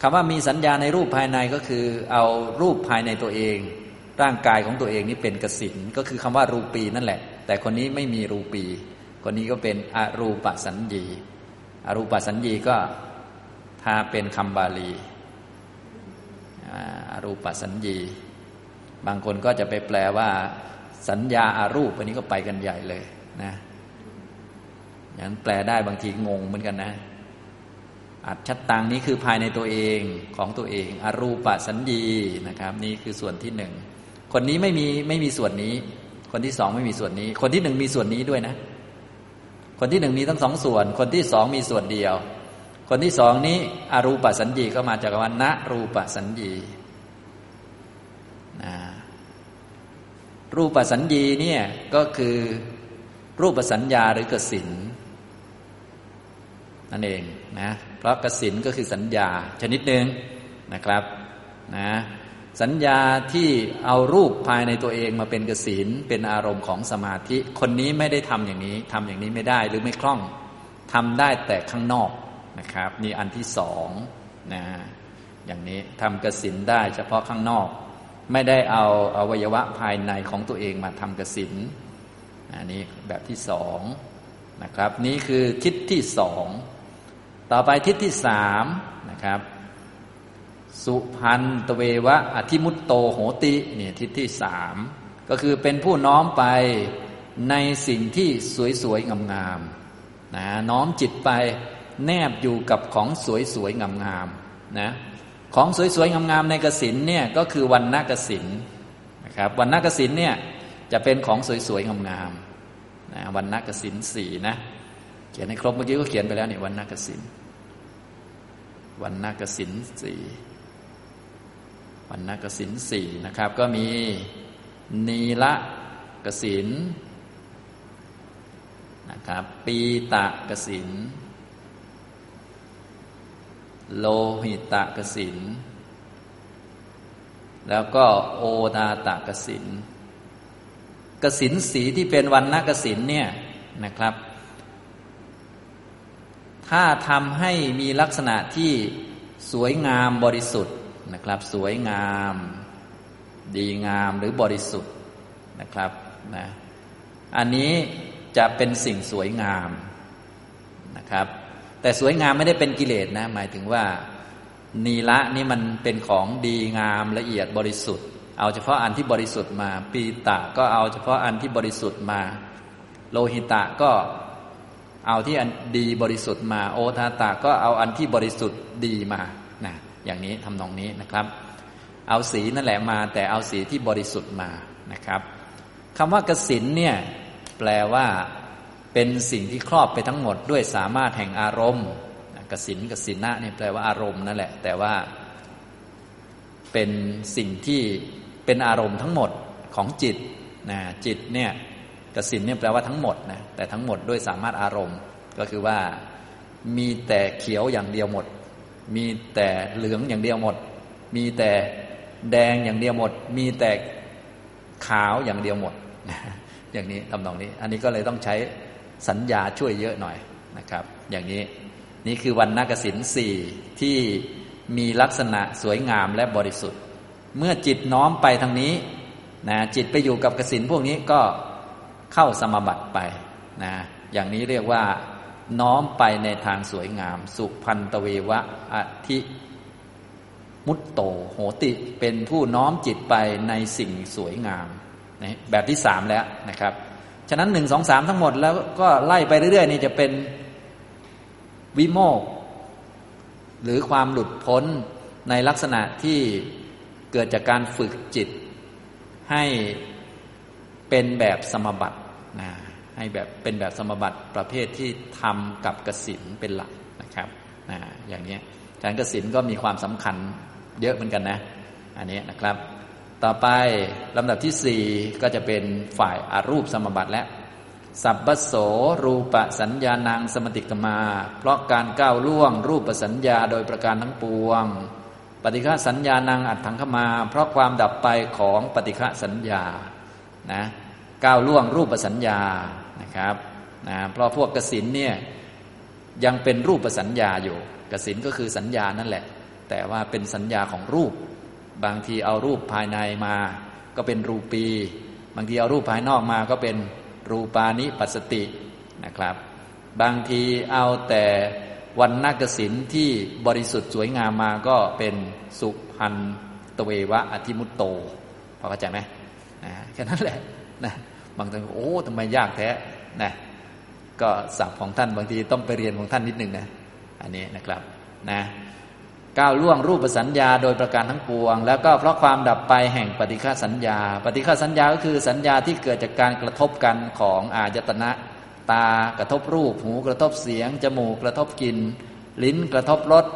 คำว่ามีสัญญาในรูปภายในก็คือ เอารูปภายในตัวเอง ร่างกายของตัวเองนี่เป็นกสินก็คือคำว่ารูปีนั่นแหละ แต่คนนี้ไม่มีรูปี คนนี้ก็เป็นอรูปสัญญีอรูปสัญญีก็ถ้าเป็นคำบาลีอรูปสัญญี บางคนก็จะไปแปลว่า สัญญาอารูปอันนี้ก็ไปกันใหญ่เลยนะอย่างนั้นแปลได้บางทีงงเหมือนกันนะ อัดชัดตังนี้คือภายในตัวเองของตัวเอง อรูปสัญญีนะครับ นี่คือส่วนที่หนึ่งคนนี้ไม่มีไม่มีส่วนนี้ คนที่สองไม่มีส่วนนี้ คนที่หนึ่งมีส่วนนี้ด้วยนะ คนที่หนึ่งมีทั้งสองส่วน คนที่สองมีส่วนเดียว คนที่สองนี้อรูปสัญญีก็มาจากวันณรูปสัญญีนะรูปสัญญีเนี่ยก็คือรูปสัญญาหรือกสินนั่นเองนะ ราะกสินก็คือสัญญาชนิดหนึ่งนะครับนะสัญญาที่เอารูปภายในตัวเองมาเป็นกสินเป็นอารมณ์ของสมาธิ คนนี้ไม่ได้ทำอย่างนี้ทำอย่างนี้ไม่ได้หรือไม่คล่องทำได้แต่ข้างนอกนะครับนี่อันที่สองนะอย่างนี้ทำกสินได้เฉพาะข้างนอก ไม่ได้เอาอวัยวะภายในของตัวเองมาทำกสินอันนี้แบบที่สองนะครับ นี่คือทิศที่สอง ต่อไปทิศที่สามนะครับ สุพันตเววะอธิมุตโตโหติเนี่ยทิศที่สามก็คือเป็นผู้น้อมไปในสิ่งที่สวยๆงามๆนะน้อมจิตไปแนบอยู่กับของสวยๆงามๆนะของสวยๆงามๆในกสินเนี่ยก็คือวันนากสินนะครับวันนากสินเนี่ยจะเป็นของสวยๆงามๆนะวันนากสินสี่นะ เขียนให้ครบเมื่อกี้ก็เขียนไปแล้วนี่วันนกสินวันนกสินสี่วันนกสินสี่นะครับ ก็มีนีละกสินนะครับ ปีตะกสิน โลหิตะกสิน แล้วก็โอทาตะกสินกสินสีที่เป็นวันนกสินเนี่ยนะครับ ถ้าทำให้มีลักษณะที่สวยงามบริสุทธิ์นะครับ สวยงาม ดีงามหรือบริสุทธิ์นะครับนะอันนี้จะเป็นสิ่งสวยงามนะครับ แต่สวยงามไม่ได้เป็นกิเลสนะ หมายถึงว่านีละนี่มันเป็นของดีงามละเอียดบริสุทธิ์ เอาเฉพาะอันที่บริสุทธิ์มา ปีตะก็เอาเฉพาะอันที่บริสุทธิ์มา โลหิตะก็ เอาที่อันดีบริสุทธิ์มา โอทาตะก็เอาอันที่บริสุทธิ์ดีมานะอย่างนี้ทำนองนี้นะครับ เอาสีนั่นแหละมา แต่เอาสีที่บริสุทธิ์มานะครับคำว่ากสินเนี่ยแปลว่าเป็นสิ่งที่ครอบไปทั้งหมดด้วยสามารถแห่งอารมณ์กสินกสินะนี่ยแปลว่าอารมณ์นั่นแหละ แต่ว่า เป็นสิ่งที่เป็นอารมณ์ทั้งหมดของจิตนะจิตเนี่ย กสินเนี่ยแปลว่าทั้งหมดนะแต่ทั้งหมดด้วยสามารถอารมณ์ ก็คือว่ามีแต่เขียวอย่างเดียวหมด มีแต่เหลืองอย่างเดียวหมด มีแต่แดงอย่างเดียวหมด มีแต่ขาวอย่างเดียวหมด อย่างนี้ทำนองนี้ อันนี้ก็เลยต้องใช้สัญญาช่วยเยอะหน่อยนะครับ อย่างนี้นี่คือวันนักสินสี่ที่มีลักษณะสวยงามและบริสุทธิ์ เมื่อจิตน้อมไปทางนี้นะจิตไปอยู่กับกสินพวกนี้ก็ เข้าสมบัติไปนะอย่างนี้เรียกว่า น้อมไปในทางสวยงาม สุพันตเววะอธิมุตโตโหติเป็นผู้น้อมจิตไปในสิ่งสวยงามนะแบบที่สามแล้วนะครับ ฉะนั้นหนึ่งสองสามทั้งหมดแล้วก็ไล่ไปเรื่อยๆนี่จะเป็นวิโมก หรือความหลุดพ้นในลักษณะที่เกิดจากการฝึกจิตให้เป็นแบบสมบัติ นะให้แบบเป็นแบบสมบัติประเภทที่ทำกับกสินเป็นหลักนะครับนะอย่างนี้การกสินก็มีความสำคัญเยอะเหมือนกันนะ อันนี้นะครับ ต่อไปลำดับที่สี่ก็จะเป็นฝ่ายอารูปสมบัติและสัพพโสรูปสัญญานางสมติกมา เพราะการก้าวล่วง รูปสัญญาโดยประการทั้งปวง ปฏิฆะสัญญานางอัดถังขมา เพราะความดับไปของปฏิฆะสัญญานะ ก้าวล่วงรูปสัญญานะครับนะเพราะพวกกสินเนี่ยยังเป็นรูปสัญญาอยู่กสินก็คือสัญญานั่นแหละ แต่ว่าเป็นสัญญาของรูป บางทีเอารูปภายในมา ก็เป็นรูปี บางทีเอารูปภายนอกมาก็เป็นรูปานิปัสสตินะครับ บางทีเอาแต่วันนักสินที่บริสุทธิ์สวยงามมาก็เป็นสุพันตเววะอธิมุตโตพอเข้าใจไหมนะแค่นั้นแหละ นะบางท่านโอ้ทำไมยากแท้นะก็ศัพท์ของท่านบางทีต้องไปเรียนของท่านนิดหนึ่งนะ อันนี้นะครับนะก้าวล่วงรูปสัญญาโดยประการทั้งปวง แล้วก็เพราะความดับไปแห่งปฏิฆาสัญญา ปฏิฆาสัญญาก็คือสัญญาที่เกิดจากการกระทบกันของอายตนะ ตากระทบรูป หูกระทบเสียง จมูกกระทบกลิ่น ลิ้นกระทบรส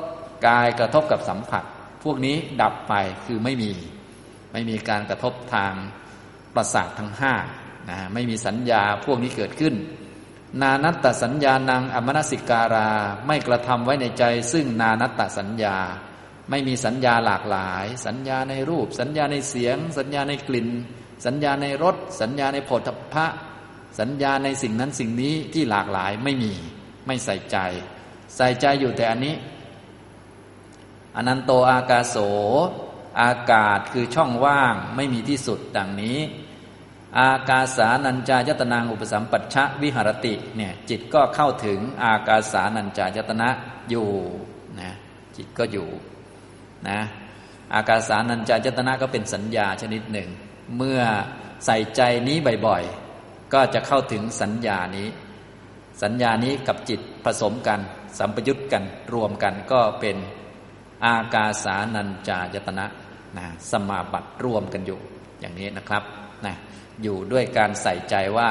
กายกระทบกับสัมผัส พวกนี้ดับไปคือไม่มี ไม่มีการกระทบทาง ประสาททั้งห้านะไม่มีสัญญาพวกนี้เกิดขึ้น นานัตตสัญญานังอมนสิการาไม่กระทำไว้ในใจ ซึ่งนานัตตสัญญา ไม่มีสัญญาหลากหลาย สัญญาในรูป สัญญาในเสียง สัญญาในกลิ่น สัญญาในรสสัญญาในโผฏฐะสัญญาในสิ่งนั้นสิ่งนี้ที่หลากหลายไม่มีไม่ใส่ใจ ใส่ใจอยู่แต่อันนี้อนันโตอากาโส อากาศคือช่องว่างไม่มีที่สุดดังนี้ อากาสานัญจายตนางอุปสัมปัชชะวิหรติเนี่ยจิตก็เข้าถึงอากาสานัญจายตนะอยู่นะจิตก็อยู่นะอากาสานัญจายตนะก็เป็นสัญญาชนิดหนึ่ง เมื่อใส่ใจนี้บ่อยๆ ก็จะเข้าถึงสัญญานี้ สัญญานี้กับจิตผสมกัน สัมปยุตกันรวมกันก็เป็นอากาสานัญจายตนะ นะสมาบัติร่วมกันอยู่อย่างนี้นะครับนะอยู่ด้วยการใส่ใจว่า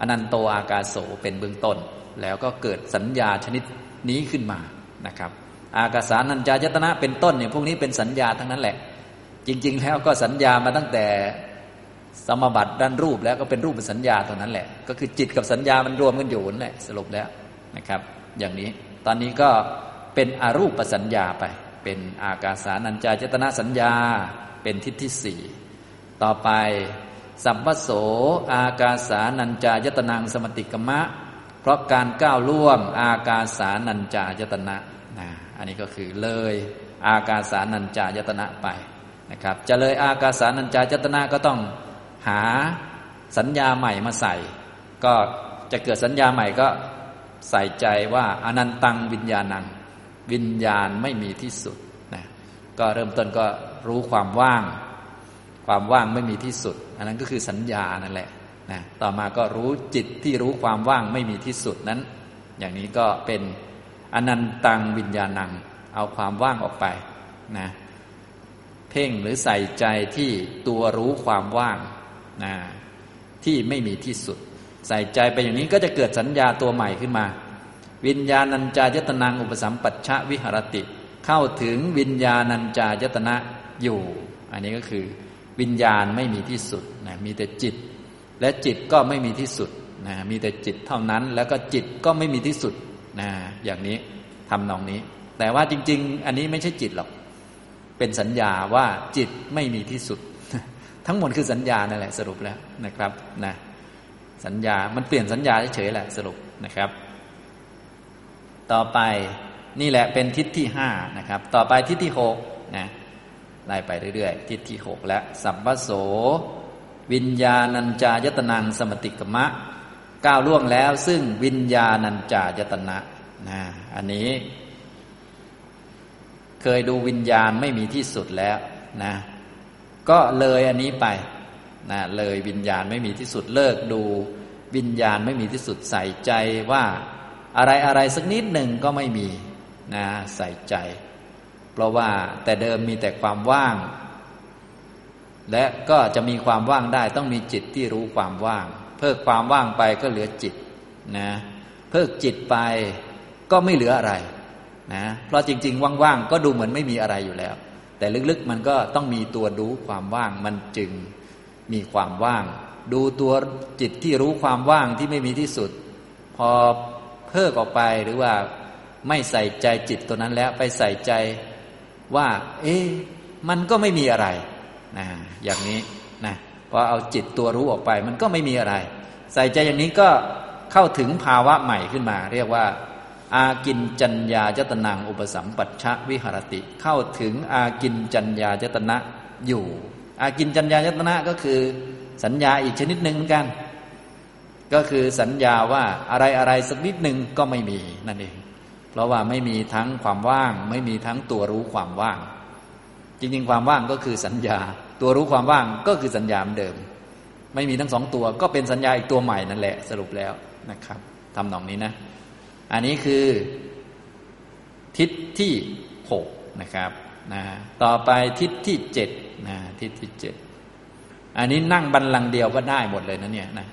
อนันโตอากาโสเป็นเบื้องต้น แล้วก็เกิดสัญญาชนิดนี้ขึ้นมานะครับ อากาสานัญจายตนะเป็นต้นเนี่ยพวกนี้เป็นสัญญาทั้งนั้นแหละ จริง ๆ แล้วก็สัญญามาตั้งแต่สมบัติด้านรูปแล้วก็เป็นรูปเป็นสัญญาตรงนั้นแหละ ก็คือจิตกับสัญญามันรวมกันอยู่นั่นแหละสรุปแล้วนะครับ อย่างนี้ตอนนี้ก็เป็นอรูปสัญญาไป เป็นอากาสานัญจายตนะสัญญาเป็นทิศที่สี่ต่อไปสัมปโสอากาสานัญจายตนังสมติกมะ เพราะการก้าวล่วงอากาสานัญจายตนะนะอันนี้ก็คือเลยอากาสานัญจายตนะไปนะครับจะเลยอากาสานัญจายตนะก็ต้องหาสัญญาใหม่มาใส่ ก็จะเกิดสัญญาใหม่ก็ใส่ใจว่าอนันตังวิญญาณัง วิญญาณไม่มีที่สุดนะก็เริ่มต้นก็รู้ความว่าง ความว่างไม่มีที่สุด อันนั้นก็คือสัญญานั่นแหละนะต่อมาก็รู้จิตที่รู้ความว่างไม่มีที่สุดนั้น อย่างนี้ก็เป็นอนันตังวิญญาณัง เอาความว่างออกไปนะเพ่งหรือใส่ใจที่ตัวรู้ความว่างนะที่ไม่มีที่สุด ใส่ใจไปอย่างนี้ก็จะเกิดสัญญาตัวใหม่ขึ้นมา วิญญาณัญจายตนังอุปสัมปัชชะวิหรติ เข้าถึงวิญญาณัญจายตนะอยู่ อันนี้ก็คือวิญญาณไม่มีที่สุดนะมีแต่จิต และจิตก็ไม่มีที่สุดนะมีแต่จิตเท่านั้น แล้วก็จิตก็ไม่มีที่สุดนะอย่างนี้ทำนองนี้ แต่ว่าจริง ๆ อันนี้ไม่ใช่จิตหรอก เป็นสัญญาว่าจิตไม่มีที่สุด ทั้งหมดคือสัญญานั่นแหละสรุปแล้วนะครับนะสัญญา มันเปลี่ยนสัญญาเฉยๆแหละสรุปนะครับ ต่อไปนี่แหละเป็นทิศที่ห้านะครับ ต่อไปทิศที่หกนะไล่ไปเรื่อยๆ ทิศที่หกและสัมปโส วิญญาณัญจายตนังสมติกมะก้าวล่วงแล้ว ซึ่งวิญญาณัญจายตนะนะอันนี้ เคยดูวิญญาณไม่มีที่สุดแล้วนะก็เลยอันนี้ไปนะเลยวิญญาณไม่มีที่สุดเลิกดู วิญญาณไม่มีที่สุดใส่ใจว่า อะไรอะไรสักนิดหนึ่งก็ไม่มีนะใส่ใจ เพราะว่าแต่เดิมมีแต่ความว่าง และก็จะมีความว่างได้ต้องมีจิตที่รู้ความว่าง เพิกความว่างไปก็เหลือจิตนะเพิกจิตไปก็ไม่เหลืออะไรนะเพราะจริง ๆ ว่างๆก็ดูเหมือนไม่มีอะไรอยู่แล้ว แต่ลึกๆมันก็ต้องมีตัวรู้ความว่างมันจึงมีความว่าง ดูตัวจิตที่รู้ความว่างที่ไม่มีที่สุด พอ เพิกออกไปหรือว่าไม่ใส่ใจจิตตัวนั้นแล้วไปใส่ใจว่า เอ๊ะมันก็ไม่มีอะไรนะอย่างนี้นะพอเอาจิตตัวรู้ออกไปมันก็ไม่มีอะไร ใส่ใจอย่างนี้ก็เข้าถึงภาวะใหม่ขึ้นมา เรียกว่า อากินจัญญาจตนังอุปสัมปัชชะวิหรติ เข้าถึงอากินจัญญาจตนะอยู่ อากินจัญญาจตนะก็คือ สัญญาอีกชนิดหนึ่งเหมือนกัน ก็คือสัญญาว่าอะไรอะไรสักนิดหนึ่งก็ไม่มีนั่นเอง เพราะว่าไม่มีทั้งความว่าง ไม่มีทั้งตัวรู้ความว่าง จริง ๆ ความว่างก็คือสัญญา ตัวรู้ความว่างก็คือสัญญาเดิม ไม่มีทั้งสองตัวก็เป็นสัญญาอีกตัวใหม่นั่นแหละสรุปแล้วนะครับทำนองนี้นะ อันนี้คือทิศที่หกนะครับนะต่อไปทิศที่เจ็ดนะทิศที่เจ็ดอันนี้นั่งบันลังเดียวก็ได้หมดเลยนะเนี่ยนะ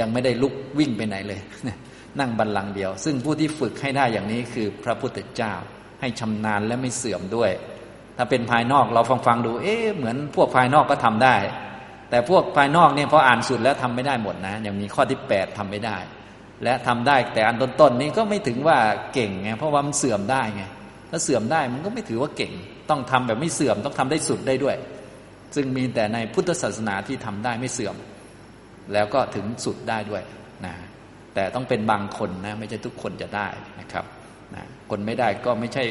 ยังไม่ได้ลุกวิ่งไปไหนเลย นั่งบันลังเดียว ซึ่งผู้ที่ฝึกให้ได้อย่างนี้คือพระพุทธเจ้าให้ชำนาญและไม่เสื่อมด้วย ถ้าเป็นภายนอกเราฟังฟังดู เอ๊ะเหมือนพวกภายนอกก็ทำได้ แต่พวกภายนอกเนี่ยพออ่านสุดแล้วทำไม่ได้หมดนะ อย่างมีข้อที่แปดทำไม่ได้ และทำได้แต่อันต้นๆนี้ก็ไม่ถึงว่าเก่งไงเพราะว่ามันเสื่อมได้ไงถ้าเสื่อมได้มันก็ไม่ถือว่าเก่ง ต้องทำแบบไม่เสื่อมต้องทำได้สุดได้ด้วย ซึ่งมีแต่ในพุทธศาสนาที่ทำได้ไม่เสื่อม แล้วก็ถึงสุดได้ด้วยนะแต่ต้องเป็นบางคนนะไม่ใช่ทุกคนจะได้นะครับนะคนไม่ได้ก็ไม่ใช่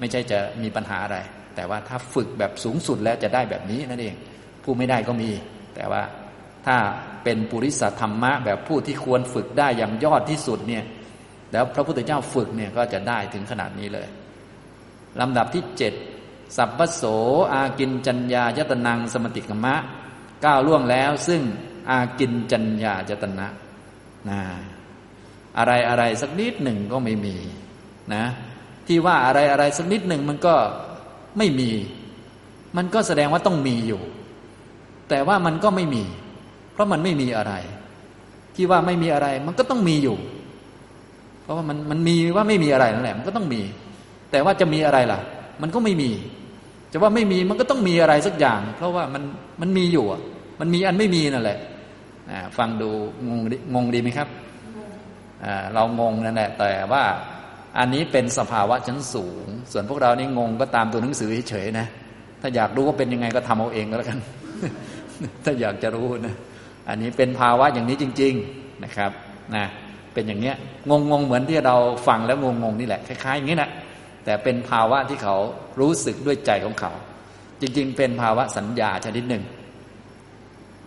ไม่ใช่จะมีปัญหาอะไร แต่ว่าถ้าฝึกแบบสูงสุดแล้วจะได้แบบนี้นั่นเองผู้ไม่ได้ก็มี แต่ว่าถ้าเป็นปุริสธรรมะ แบบผู้ที่ควรฝึกได้อย่างยอดที่สุดเนี่ยแล้วพระพุทธเจ้าฝึกเนี่ยก็จะได้ถึงขนาดนี้เลยลำดับที่เจ็ดสัพพโสอากินจัญญายตนังสมติกมะก้าวล่วงแล้วซึ่ง อากินจัญญาจตนะนะอะไรอะไรสักนิดหนึ่งก็ไม่มีนะ ที่ว่าอะไรอะไรสักนิดหนึ่งมันก็ไม่มี มันก็แสดงว่าต้องมีอยู่ แต่ว่ามันก็ไม่มี เพราะมันไม่มีอะไร ที่ว่าไม่มีอะไร มันก็ต้องมีอยู่ เพราะว่ามันมันมีว่าไม่มีอะไรนั่นแหละมันก็ต้องมี แต่ว่าจะมีอะไรล่ะ มันก็ไม่มีจะว่าไม่มีมันก็ต้องมีอะไรสักอย่าง เพราะว่ามันมันมีอยู่มันมีอันไม่มีนั่นแหละ ฟังดูงงงงดีไหมครับ เรางงนั่นแหละแต่ว่าอันนี้เป็นสภาวะชั้นสูง ส่วนพวกเรานี่งงก็ตามตัวหนังสือเฉยๆนะ ถ้าอยากรู้ว่าเป็นยังไงก็ทำเอาเองก็แล้วกัน ถ้าอยากจะรู้นะ อันนี้เป็นภาวะอย่างนี้จริง ๆนะครับนะเป็นอย่างเนี้ยงงงเหมือนที่เราฟังแล้วงงงนี่แหละคล้ายๆอย่างนี้นะแต่เป็นภาวะที่เขารู้สึกด้วยใจของเขา จริง ๆ เป็นภาวะสัญญาชนิดหนึ่ง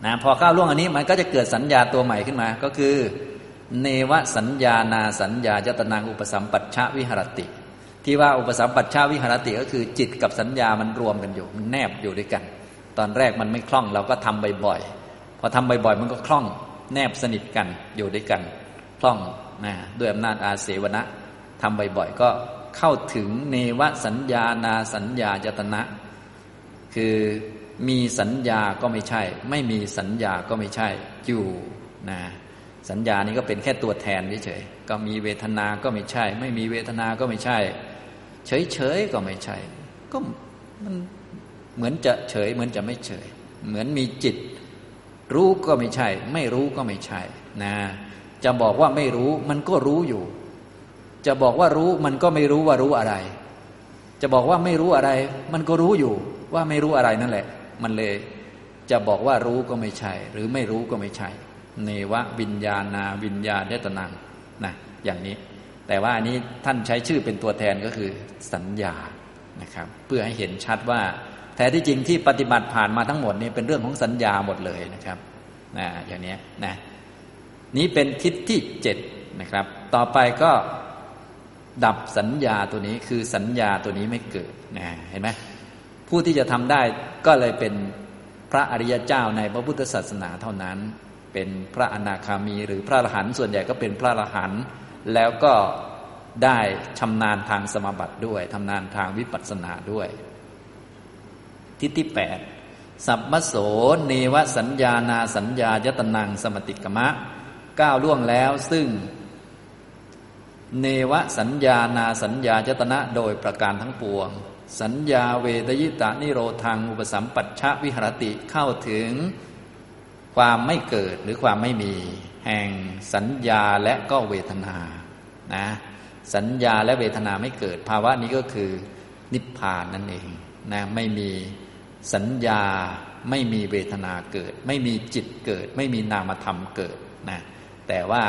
นะพอก้าวล่วงอันนี้มันก็จะเกิดสัญญาตัวใหม่ขึ้นมา ก็คือ เนวสัญญานาสัญญาจตนางอุปสัมปัชชวิหรติ ที่ว่าอุปสัมปัชชวิหรติก็คือจิตกับสัญญามันรวมกันอยู่มันแนบอยู่ด้วยกัน ตอนแรกมันไม่คล่องเราก็ทำบ่อยๆพอทำบ่อยๆมันก็คล่องแนบสนิทกันอยู่ด้วยกันคล่องนะด้วยอำนาจอาเสวนะทำบ่อยๆก็เข้าถึงเนวสัญญานาสัญญาจตนะ คือ มีสัญญาก็ไม่ใช่ ไม่มีสัญญาก็ไม่ใช่อยู่นะสัญญานี้ก็เป็นแค่ตัวแทนเฉยๆก็มีเวทนาก็ไม่ใช่ ไม่มีเวทนาก็ไม่ใช่ เฉยๆก็ไม่ใช่ ก็มันเหมือนจะเฉย เหมือนจะไม่เฉย เหมือนมีจิต รู้ก็ไม่ใช่ ไม่รู้ก็ไม่ใช่นะจะบอกว่าไม่รู้มันก็รู้อยู่ จะบอกว่ารู้มันก็ไม่รู้ว่ารู้อะไร จะบอกว่าไม่รู้อะไร มันก็รู้อยู่ว่าไม่รู้อะไรนั่นแหละ มันเลยจะบอกว่ารู้ก็ไม่ใช่ หรือไม่รู้ก็ไม่ใช่ เนวะวิญญาณาวิญญาณเดตนังนะอย่างนี้ แต่ว่าอันนี้ท่านใช้ชื่อเป็นตัวแทนก็คือสัญญานะครับ เพื่อให้เห็นชัดว่าแท้ที่จริงที่ปฏิบัติผ่านมาทั้งหมดนี่เป็นเรื่องของสัญญาหมดเลยนะครับนะอย่างนี้นะนี้เป็นทิศที่เจ็ดนะครับ ต่อไปก็ดับสัญญาตัวนี้คือสัญญาตัวนี้ไม่เกิดนะเห็นไหม ผู้ที่จะทำได้ก็เลยเป็นพระอริยเจ้าในพระพุทธศาสนาเท่านั้น เป็นพระอนาคามี หรือพระอรหันต์ส่วนใหญ่ก็เป็นพระอรหันต์แล้วก็ได้ชำนาญทางสมบัติด้วยทำนานทางวิปัสสนาด้วย ทิฏฐิแปดสัพมโสเนวสัญญานาสัญญายตนังสมติกมะก้าวล่วงแล้วซึ่ง เนวสัญญานาสัญญาจตนะโดยประการทั้งปวง สัญญาเวทยิตานิโรธัง อุปสัมปัชชะวิหรติเข้าถึงความไม่เกิดหรือความไม่มี แห่งสัญญาและก็เวทนานะสัญญาและเวทนาไม่เกิด ภาวะนี้ก็คือนิพพานนั่นเองนะไม่มีสัญญาไม่มีเวทนาเกิด ไม่มีจิตเกิด ไม่มีนามธรรมเกิดนะแต่ว่า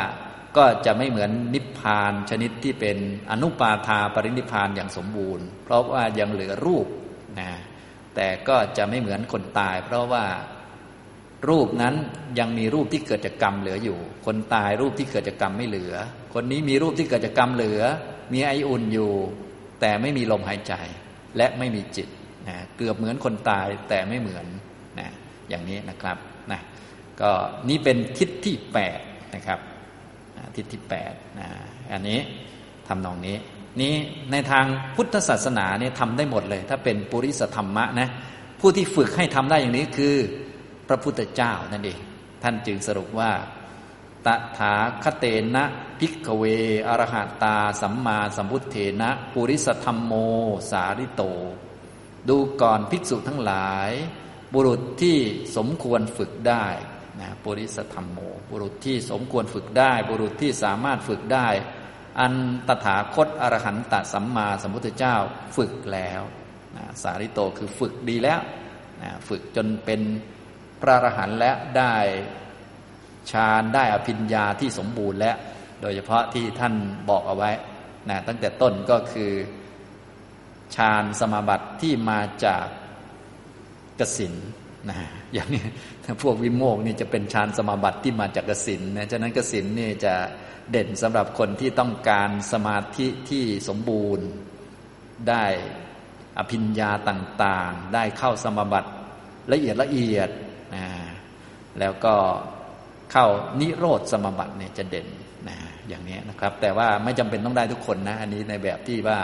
ก็จะไม่เหมือนนิพพานชนิดที่เป็นอนุปาทาปรินิพพานอย่างสมบูรณ์ เพราะว่ายังเหลือรูปนะแต่ก็จะไม่เหมือนคนตาย เพราะว่ารูปนั้นยังมีรูปที่เกิดจากกรรมเหลืออยู่ คนตายรูปที่เกิดจากกรรมไม่เหลือ คนนี้มีรูปที่เกิดจากกรรมเหลือ มีไออุ่นอยู่ แต่ไม่มีลมหายใจ และไม่มีจิตนะเกือบเหมือนคนตายแต่ไม่เหมือนนะอย่างนี้นะครับนะก็นี่เป็นทิศที่แปดนะครับ ทิศที่แปดนะอันนี้ทำนองนี้ นี้ในทางพุทธศาสนาเนี่ยทำได้หมดเลย ถ้าเป็นปุริสธรรมะนะผู้ที่ฝึกให้ทำได้อย่างนี้คือพระพุทธเจ้านั่นเองท่านจึงสรุปว่าตถาคเตนะพิกเว อรหัตตา สัมมาสัมพุทเทนะ ปุริสธรรมโม สาริโต ดูก่อนภิกษุทั้งหลาย บุรุษที่สมควรฝึกได้ นะปุริสธรรมโม บุรุษที่สมควรฝึกได้ บุรุษที่สามารถฝึกได้ อันตถาคตอรหันตสัมมาสัมพุทธเจ้าฝึกแล้วนะสาริโตคือฝึกดีแล้วนะฝึกจนเป็นพระอรหันต์และได้ฌานได้อภิญญาที่สมบูรณ์แล้ว โดยเฉพาะที่ท่านบอกเอาไว้นะตั้งแต่ต้นก็คือฌานสมาบัติที่มาจากกสิน นะอย่างนี้พวกวิโมกนี่จะเป็นฌานสมาบัติที่มาจากกสินนะฉะนั้นกสินนี่จะเด่นสำหรับคนที่ต้องการสมาธิที่สมบูรณ์ ได้อภิญญาต่างๆ ได้เข้าสมาบัติละเอียดละเอียดนะแล้วก็เข้านิโรธสมาบัติเนี่ยจะเด่นนะอย่างนี้นะครับ แต่ว่าไม่จำเป็นต้องได้ทุกคนนะ อันนี้ในแบบที่ว่า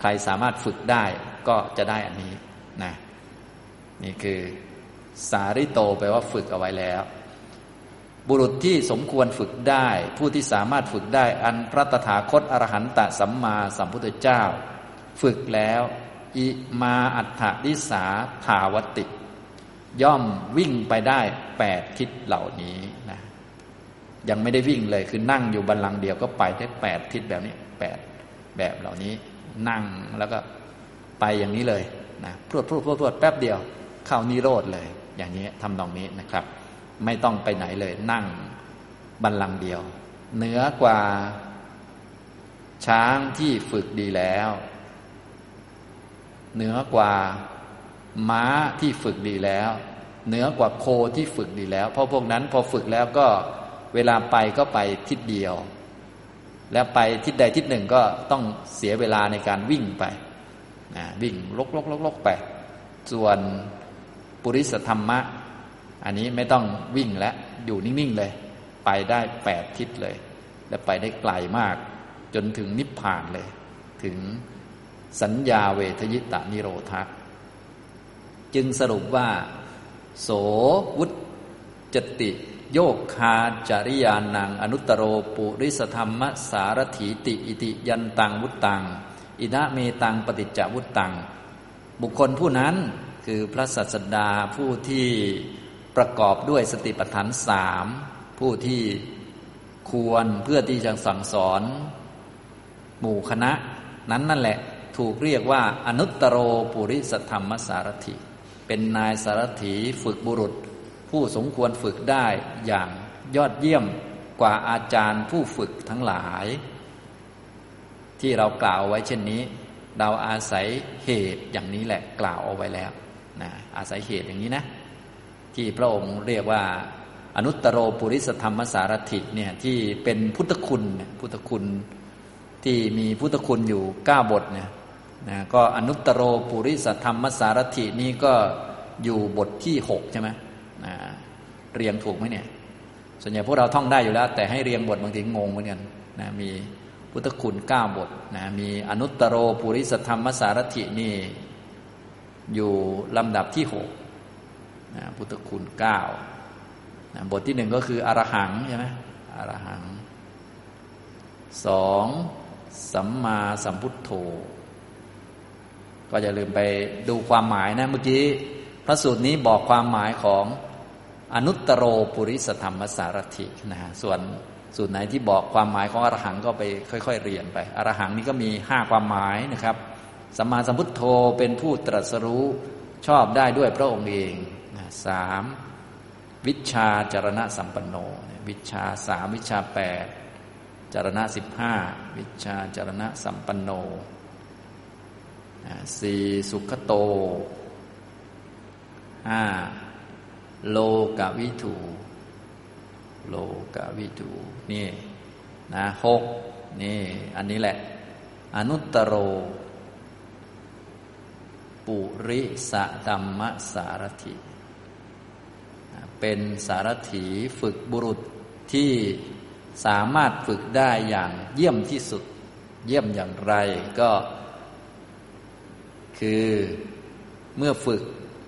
ใครสามารถฝึกได้ก็จะได้อันนี้นะนี่คือ สาริโตแปลว่าฝึกเอาไว้แล้ว บุรุษที่สมควรฝึกได้ ผู้ที่สามารถฝึกได้ อันพระตถาคตอรหันตสัมมาสัมพุทธเจ้า ฝึกแล้ว อิมาอัฏฐดิสาภาวติ ย่อมวิ่งไปได้แปดทิศเหล่านี้นะยังไม่ได้วิ่งเลยคือนั่งอยู่บันลังเดียวก็ไปได้แปดทิศแบบนี้แปดแบบเหล่านี้ นั่งแล้วก็ไปอย่างนี้เลยนะพรวดพรวดพรวดพรวดแป๊บเดียวเข้านิโรธเลย อย่างนี้ทำตรงนี้นะครับ ไม่ต้องไปไหนเลยนั่งบันลังเดียว เหนือกว่าช้างที่ฝึกดีแล้ว เหนือกว่าม้าที่ฝึกดีแล้ว เหนือกว่าโคที่ฝึกดีแล้ว เพราะพวกนั้นพอฝึกแล้วก็เวลาไปก็ไปทิศเดียว แล้วไปทิศใดทิศหนึ่งก็ต้องเสียเวลาในการวิ่งไปนะวิ่งลกลกลกลกไป ส่วน ปุริสธรรมะ อันนี้ไม่ต้องวิ่งแล้วอยู่นิ่งๆเลย ไปได้แปดทิศเลย และไปได้ไกลมาก จนถึงนิพพานเลย ถึงสัญญาเวทยิตานิโรธะจึงสรุปว่า โสวุจติ โยกคาจริยานัง อนุตตโรปุริสธรรมสารถีติ อิติยันตังวุตตัง อินะเมตังปฏิจจวุตตัง บุคคลผู้นั้น คือพระสัสดาผู้ที่ประกอบด้วยสติปัฏฐานสามผู้ที่ควรเพื่อที่จะสั่งสอน หมู่คณะ นั้นนั่นแหละถูกเรียกว่า อนุตตรโรปุริสธรรมสารถิ เป็นนายสารถีฝึกบุรุษ ผู้สมควรฝึกได้อย่างยอดเยี่ยมกว่าอาจารย์ผู้ฝึกทั้งหลาย ที่เรากล่าวไว้เช่นนี้ เราอาศัยเหตุอย่างนี้แหละกล่าวเอาไว้แล้ว อาศัยเหตุอย่างนี้นะ ที่พระองค์เรียกว่า อนุตตรโรปุริสธรรมสารถิเนี่ยที่เป็นพุทธคุณพุทธคุณที่มีพุทธคุณอยู่เก้าบทเนี่ยนะก็อนุตตรโรปุริสธรรมสารถินี้ก็อยู่บทที่หกใช่ไหมนะเรียงถูกไหมเนี่ยส่วนใหญ่พวกเราท่องได้อยู่แล้ว แต่ให้เรียงบทบางทีงงเหมือนกันนะมีพุทธคุณเก้าบทนะมีอนุตตรโรปุริสธรรมสารถินี่ อยู่ลำดับที่หกนะพุทธคุณเก้านะบทที่หนึ่งก็คืออรหังใช่ไหมอรหังสองสัมมาสัมพุทโธ ก็อย่าลืมไปดูความหมายนะเมื่อกี้ พระสูตรนี้บอกความหมายของอนุตตรโรปุริสธรรมสารถินะส่วนสูตรไหนที่บอกความหมายของอรหังก็ไปค่อย ๆ เรียนไป อรหังนี้ก็มีห้าความหมายนะครับ สัมมาสัมพุทโธเป็นผู้ตรัสรู้ชอบได้ด้วยพระองค์เองสามวิชาจารณะสัมปันโน วิชาสามวิชาแปดจารณะสิบห้าวิชาจารณะสัมปันโนสี่สุขโตห้าโลกวิถูโลกวิถูนี่นะหกนี่ อันนี้แหละ อนุตตโร ปุริสะธรรมสารถิเป็นสารถีฝึกบุรุษที่สามารถฝึกได้อย่างเยี่ยมที่สุด เยี่ยมอย่างไรก็ คือเมื่อฝึก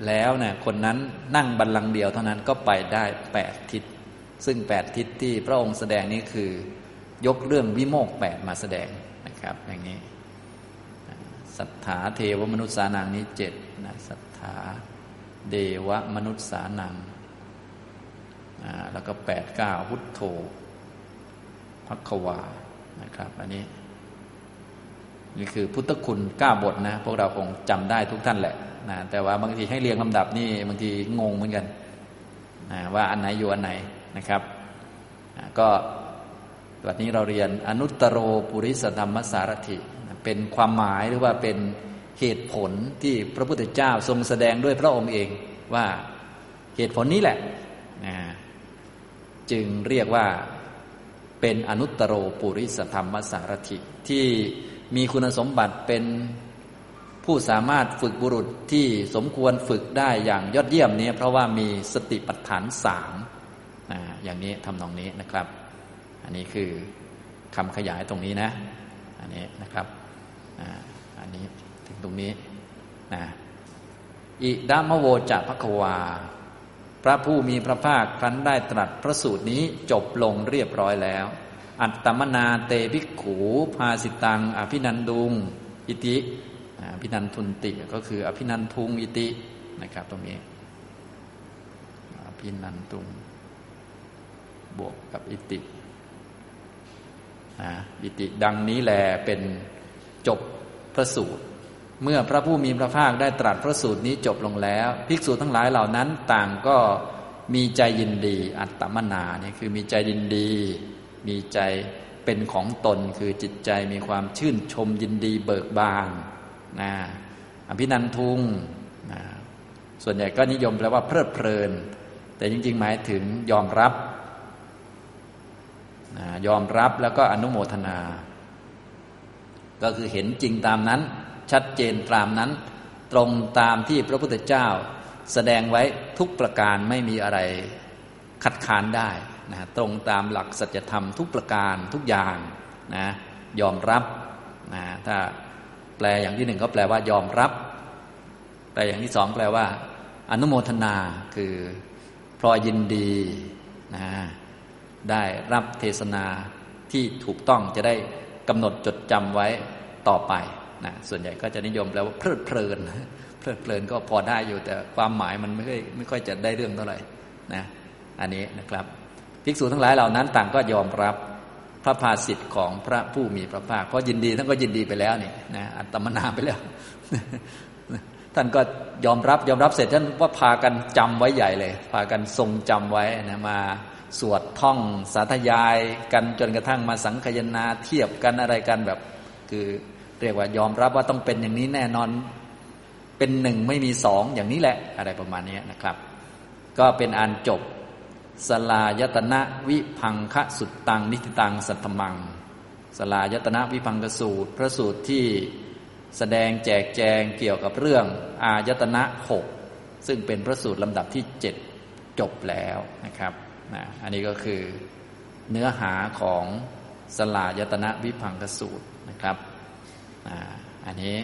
แล้วเนะี่ยคนนั้นนั่งบัลลังก์เดียวเท่านั้นก็ไปได้แปดทิศ ซึ่งแปดทิศที่พระองค์แสดงนี้คือยกเรื่องวิโมกแปดมาแสดงนะครับ อย่างนี้ ศรัทธาเทวมนุษย์สานังนี้เจ็ดนะศรัทธาเดวมนุษย์สานังแล้วก็แปดเก้าพุทโธพักวานะครับ อันนี้ นี่คือพุทธคุณเก้าบทนะ พวกเราคงจำได้ทุกท่านแหละนะแต่ว่าบางทีให้เรียงลำดับนี่บางทีงงเหมือนกันนะว่าอันไหนอยู่อันไหนนะครับนะก็วันนี้เราเรียนอนุตตรโรปุริสธรรมสารถิ เป็นความหมายหรือว่าเป็นเหตุผลที่พระพุทธเจ้าทรงแสดงด้วยพระองค์เองว่าเหตุผลนี้แหละนะจึงเรียกว่าเป็นอนุตตรโรปุริสธรรมสารถิที่มีคุณสมบัติเป็นผู้สามารถฝึกบุรุษที่สมควรฝึกได้อย่างยอดเยี่ยมนี้เพราะว่ามีสติปัฏฐานสามอย่างนี้ทำนองนี้นะครับ อันนี้คือคำขยายตรงนี้นะ อันนี้นะครับ อันนี้ถึงตรงนี้นะอิดามโวจะพระควา พระผู้มีพระภาคครั้นได้ตรัสพระสูตรนี้จบลงเรียบร้อยแล้ว อัตตมนาเตภิกขู ภาสิตัง อภินันดุง อิติอภินันทุนติก็คือ อภินันทุงอิตินะครับตรงนี้ อภินันทุง บวกกับอิติอิติดังนี้แลเป็น จบพระสูตร เมื่อพระผู้มีพระภาคได้ตรัสพระสูตรนี้จบลงแล้ว ภิกษุทั้งหลายเหล่านั้นต่างก็มีใจยินดี อัตตมนาเนี่ยคือมีใจยินดี มีใจเป็นของตนคือจิตใจมีความชื่นชมยินดีเบิกบานนะอภินันทุงนะส่วนใหญ่ก็นิยมแปลว่าเพลิดเพลิน แต่จริง ๆ หมายถึงยอมรับนะยอมรับแล้วก็อนุโมทนา ก็คือเห็นจริงตามนั้น ชัดเจนตามนั้น ตรงตามที่พระพุทธเจ้า แสดงไว้ทุกประการไม่มีอะไรคัดค้านได้นะตรงตามหลักสัจธรรมทุกประการทุกอย่างนะยอมรับนะถ้าแปลอย่างที่หนึ่งก็แปลว่ายอมรับ แปลอย่างที่สองแปลว่า อนุโมทนาคือพลอยยินดีนะได้รับเทศนาที่ถูกต้องจะได้กำหนดจดจำไว้ ต่อไปนะส่วนใหญ่ก็จะนิยมแปลว่าเพลิดเพลินเพลิดเพลินก็พอได้อยู่แต่ความหมายมันไม่ค่อยไม่ค่อยจะได้เรื่องเท่าไหร่นะอันนี้นะครับภิกษุทั้งหลายเหล่านั้นต่างก็ยอมรับพระภาสิทธิ์ของพระผู้มีพระภาคเพราะยินดีท่านก็ยินดีไปแล้วนี่นะอัตมนาไปแล้ว ท่านก็ยอมรับยอมรับเสร็จท่านว่าพากันจำไว้ใหญ่เลย พากันทรงจำไว้นะมาสวดท่องสาธยายกันจนกระทั่งมาสังคยนาเทียบกันอะไรกันแบบ คือ เรียกว่ายอมรับว่าต้องเป็นอย่างนี้แน่นอนเป็นหนึ่งไม่มีสองอย่างนี้แหละอะไรประมาณนี้นะครับ ก็เป็นอันจบสลายตนะวิพังคสุดตังนิติตังสัตตมัง สลายตนะวิพังกสูตร พระสูตรที่แสดงแจกแจงเกี่ยวกับเรื่อง อายตนะหกซึ่งเป็นพระสูตรลำดับที่เจ็ดจบแล้วนะครับนะอันนี้ก็คือเนื้อหาของสลายตนะวิพังกสูตรนะครับ อันนี้